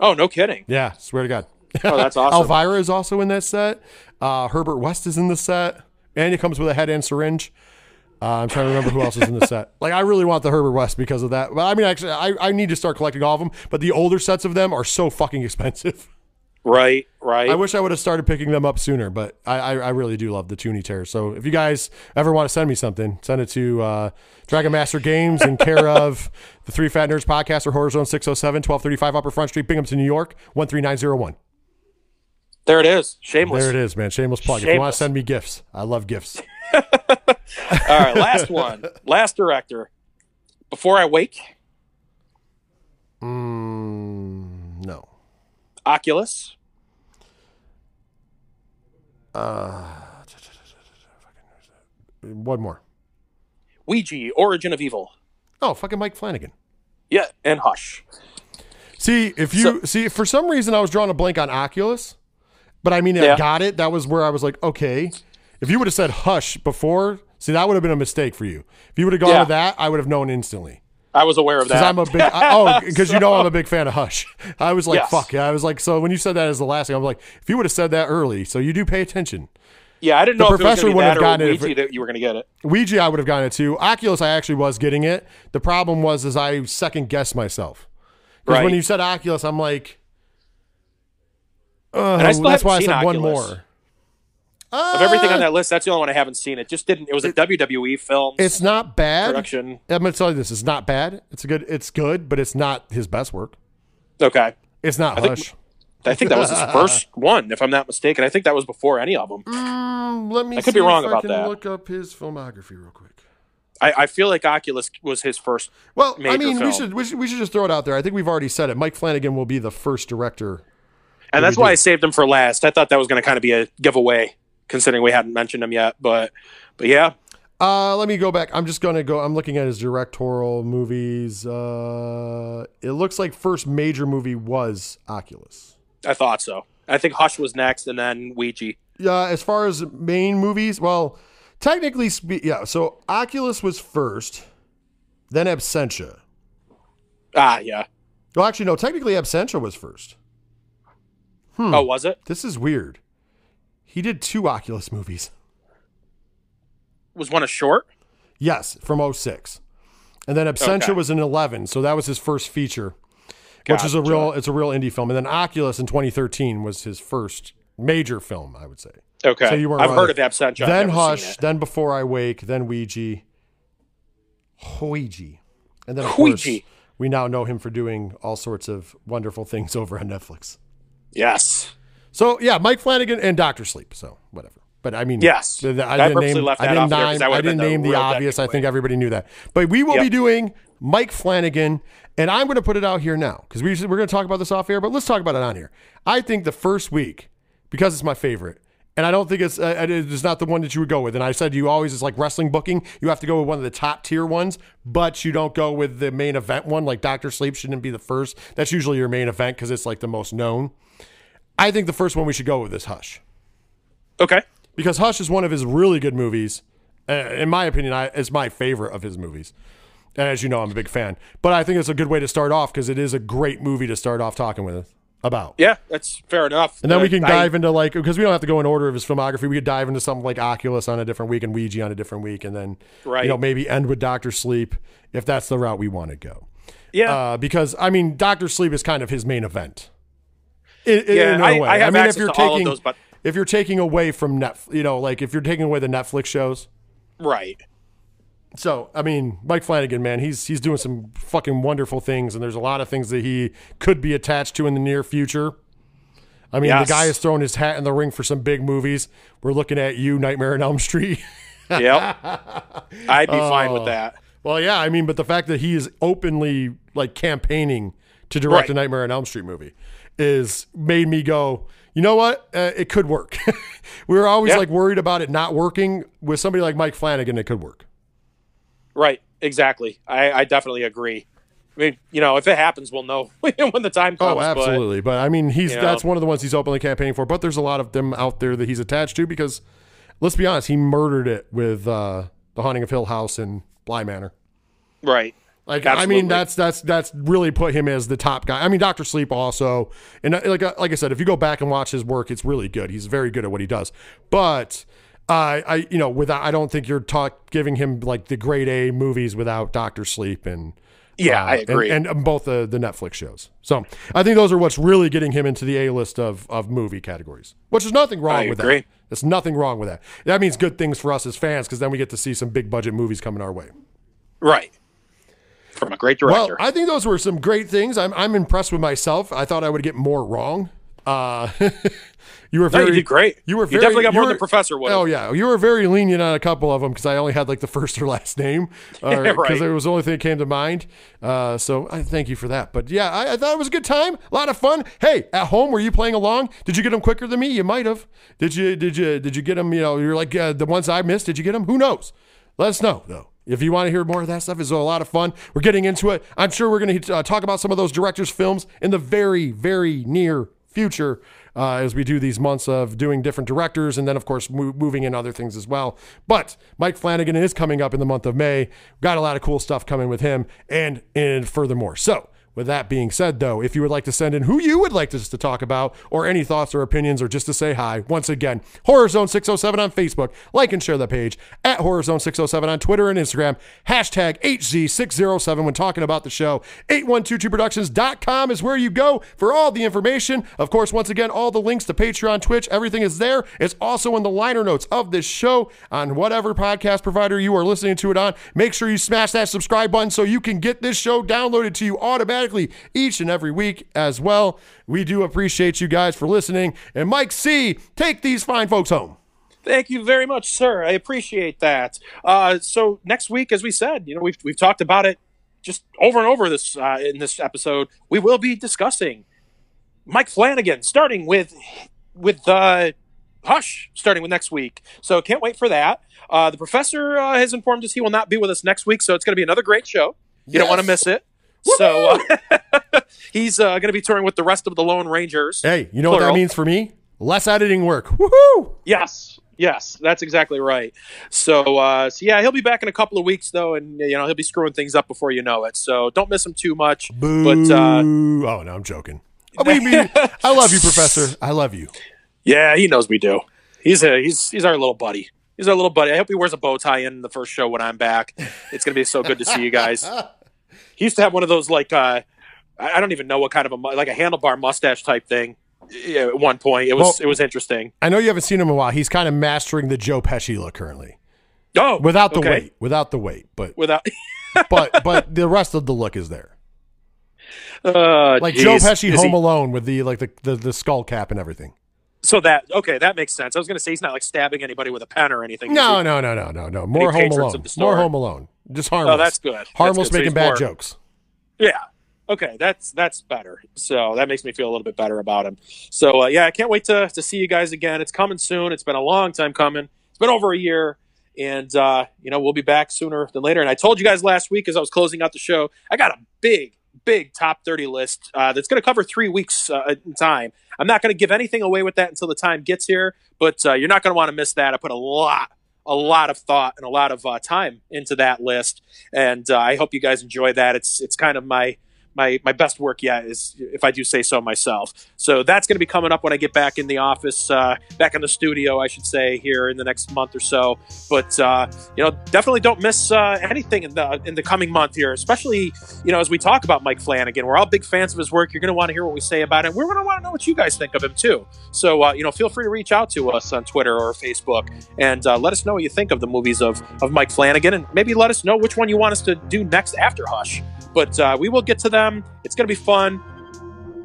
Oh, no kidding. Yeah, swear to God. Oh, that's awesome. Elvira is also in that set. Uh, Herbert West is in the set, and it comes with a head and syringe. Uh, I'm trying to remember who else is in the set. Like, I really want the Herbert West because of that. But I mean, actually, I, I need to start collecting all of them, but the older sets of them are so fucking expensive. Right, right. I wish I would have started picking them up sooner, but I, I, I really do love the Toony Terror. So if you guys ever want to send me something, send it to uh, Dragon Master Games in care of the Three Fat Nerds Podcast or Horror Zone 607, 1235 Upper Front Street, Binghamton, New York, 13901. There it is. Shameless. There it is, man. Shameless plug. If you want to send me gifts, I love gifts. All right, last one. last director. Before I wake, Mm, no. Oculus. Ah, one more. Ouija, Origin of Evil. Oh, fucking Mike Flanagan. Yeah, and Hush. See, if you see, for some reason, I was drawing a blank on Oculus, but I mean, I got it. That was where I was like, okay. If you would have said Hush before, see, that would have been a mistake for you. If you would have gone Yeah. with that, I would have known instantly. I was aware of that. I'm a big I- oh, because you know I'm a big fan of Hush. I was like, Yes. fuck. Yeah. I was like, so when you said that as the last thing, I'm like, if you would have said that early, so you do pay attention. yeah, I didn't the know if it was professor that have gotten Ouija it- that you were going to get it. Ouija, I would have gotten it too. Oculus, I actually was getting it. The problem was, is I second guessed myself. Because when you said Oculus, I'm like, And I oh, still that's why I said seen one Oculus. More. Of everything on that list, that's the only one I haven't seen. It just didn't. It was a WWE film It's not bad. production. I'm gonna tell you this: it's not bad. It's a good. It's good, but it's not his best work. Okay, It's not think- Hush. I think that was his first one, if I'm not mistaken. I think that was before any of them. Mm, let me. I could be wrong about I can that. Look up his filmography real quick. I, I feel like Oculus was his first. Well, I mean, we should, we should we should just throw it out there. I think we've already said it. Mike Flanagan will be the first director. And that's why do. I saved him for last. I thought that was going to kind of be a giveaway, considering we hadn't mentioned him yet. But, but yeah, Uh, let me go back. I'm just gonna go. I'm looking at his directorial movies. Uh, it looks like first major movie was Oculus. I thought so. I think Hush was next, and then Ouija. Yeah, as far as main movies, well, technically, spe- yeah. So Oculus was first, then Absentia. Ah, yeah. Well, actually, no. Technically, Absentia was first. Hmm. Oh, was it? This is weird. He did two Oculus movies. Was one a short? Yes, from 06. And then Absentia Okay. was in 11, so that was his first feature, which is a real it's a real indie film. And then Oculus in 2013 was his first major film, I would say. Okay. So you weren't I've heard of Absentia. Then Hush, then Before I Wake, then Ouija, Ouija. And then of course, Ouija. we now know him for doing all sorts of wonderful things over on Netflix. Yes. So yeah, Mike Flanagan and Doctor Sleep. So whatever. But I mean, Yes. the- the- I I didn't purposely name. left I didn't off there 'cause name. I didn't the name the obvious. I think everybody knew that. But we will be doing Mike Flanagan, and I'm going to put it out here now because we we're going to talk about this off air. But let's talk about it on here. I think the first week because it's my favorite. And I don't think it's uh, it is not the one that you would go with. And I said you always it's like wrestling booking. You have to go with one of the top tier ones, but you don't go with the main event one. Like Doctor Sleep shouldn't be the first. That's usually your main event because it's like the most known. I think the first one we should go with is Hush Okay. because Hush is one of his really good movies. Uh, in my opinion, I, it's my favorite of his movies. And as you know, I'm a big fan. But I think it's a good way to start off because it is a great movie to start off talking with about. Yeah, that's fair enough. And then we Uh, can I- dive into like because we don't have to go in order of his filmography. We could dive into something like Oculus on a different week and Ouija on a different week, and then Right. you know maybe end with Doctor Sleep if that's the route we want to go. Yeah. Uh, because I mean, Doctor Sleep is kind of his main event. In, Yeah, in I- way. I have mean, access if you're to all of taking those, but- if you're taking away from net, you know, like if you're taking away the Netflix shows. right. So I mean, Mike Flanagan, man, he's he's doing some fucking wonderful things, and there's a lot of things that he could be attached to in the near future. I mean, Yes. the guy has thrown his hat in the ring for some big movies. We're looking at you, Nightmare on Elm Street. Yep. I'd be fine Oh. with that. well, yeah, I mean, but the fact that he is openly like campaigning to direct Right. a Nightmare on Elm Street movie is made me go. You know what? Uh, it could work. we were always Yeah. like worried about it not working. With somebody like Mike Flanagan, it could work. Right. Exactly. I, I definitely agree. I mean, you know, if it happens, we'll know when the time comes. Oh, absolutely. But, I mean, he's that's know. one of the ones he's openly campaigning for. But there's a lot of them out there that he's attached to because, let's be honest, he murdered it with uh, the Haunting of Hill House and Bly Manor. Right. Like I mean, that's that's that's really put him as the top guy. I mean, Doctor Sleep also, and uh, like uh, like I said, if you go back and watch his work, it's really good. He's very good at what he does. But uh, I you know without I don't think you're talk giving him like the grade A movies without Doctor Sleep and Yeah, uh, I agree. and, and both the the Netflix shows. So I think those are what's really getting him into the A list of of movie categories, which is nothing wrong I with agree. that. There's nothing wrong with that. That means good things for us as fans because then we get to see some big budget movies coming our way. right. From a great director. Well, I think those were some great things. I'm I'm impressed with myself. I thought I would get more wrong. Uh, You were No, very you did great. You were You definitely got more were- than the Professor would. Oh yeah, you were very lenient on a couple of them because I only had like the first or last name because right. it was the only thing that came to mind. Uh, so I thank you for that. But yeah, I, I thought it was a good time, a lot of fun. Hey, at home, were you playing along? Did you get them quicker than me? You might have. Did you? Did you? Did you get them? You know, you're like uh, the ones I missed. Did you get them? Who knows? Let us know though. If you want to hear more of that stuff, it's a lot of fun. We're getting into it. I'm sure we're going to uh, talk about some of those directors' films in the very, very near future uh, as we do these months of doing different directors and then, of course, mo- moving in other things as well. But Mike Flanagan is coming up in the month of May. We've got a lot of cool stuff coming with him and, and furthermore. So, with that being said, though, if you would like to send in who you would like us to talk about, or any thoughts or opinions, or just to say hi, once again, Horror Zone 607 on Facebook. Like and share the page at Horror Zone 607 on Twitter and Instagram. Hashtag HZ607 when talking about the show. 8122productions.com is where you go for all the information. Of course, once again, all the links to Patreon, Twitch, everything is there. It's also in the liner notes of this show on whatever podcast provider you are listening to it on. Make sure you smash that subscribe button so you can get this show downloaded to you automatically each and every week as well. We do appreciate you guys for listening. And Mike C, take these fine folks home. Thank you very much, sir. I appreciate that. Uh, so next week, as we said, you know, we've we've talked about it just over and over this uh, in this episode. We will be discussing Mike Flanagan, starting with with uh, Hush, starting with next week. So can't wait for that. Uh, the professor uh, has informed us he will not be with us next week, so it's going to be another great show. You don't want to miss it. So uh, he's uh, going to be touring with the rest of the Lone Rangers. Hey, you know what that means for me? Less editing work. Woohoo! Yes, yes, that's exactly right. So, uh, so yeah, he'll be back in a couple of weeks though, and you know he'll be screwing things up before you know it. So don't miss him too much. Boo. But uh, oh, no, I'm joking. I mean, I love you, Professor. I love you. yeah, he knows we do. He's a he's he's our little buddy. He's our little buddy. I hope he wears a bow tie in the first show when I'm back. It's gonna be so good to see you guys. He used to have one of those like uh, I don't even know what kind of a like a handlebar mustache type thing. Yeah, at one point, it was Well- it was interesting. I know you haven't seen him in a while. He's kind of mastering the Joe Pesci look currently, Oh, without the okay. weight. Without the weight, but Without, but but the rest of the look is there. uh, Like Joe. Pesci Is he- Home Alone with the like the, the the skull cap and everything. So that okay, that makes sense. I was going to say he's not like stabbing anybody with a pen or anything. No, no, no, no, no, no. More Home Alone. of the store? More Home Alone. Just harmless. Oh, that's good. That's Harmless good. Making he's bad more- jokes. Yeah. Okay, that's that's better. So that makes me feel a little bit better about him. So uh, yeah, I can't wait to to see you guys again. It's coming soon. It's been a long time coming. It's been over a year, and uh, you know we'll be back sooner than later. And I told you guys last week as I was closing out the show, I got a big, big top thirty list uh, that's going to cover three weeks uh, in time. I'm not going to give anything away with that until the time gets here, but uh, you're not going to want to miss that. I put a lot a lot of thought and a lot of uh, time into that list, and uh, I hope you guys enjoy that. It's it's kind of my my my best work yet, is if I do say so myself. So that's going to be coming up when I get back in the office, uh, back in the studio, I should say, here in the next month or so. But uh, you know, definitely don't miss uh, anything in the in the coming month here, especially you know as we talk about Mike Flanagan. We're all big fans of his work. You're going to want to hear what we say about it. We're going to want to know what you guys think of him too. So uh, you know, feel free to reach out to us on Twitter or Facebook and uh, let us know what you think of the movies of of Mike Flanagan, and maybe let us know which one you want us to do next after Hush. But uh, we will get to them. It's going to be fun.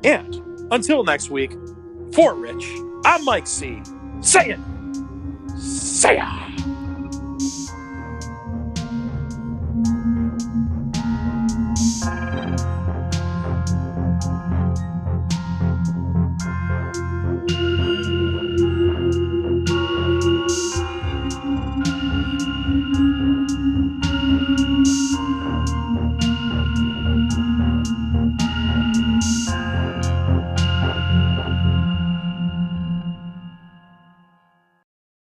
And until next week, for Rich, I'm Mike C. Say it. Say ya.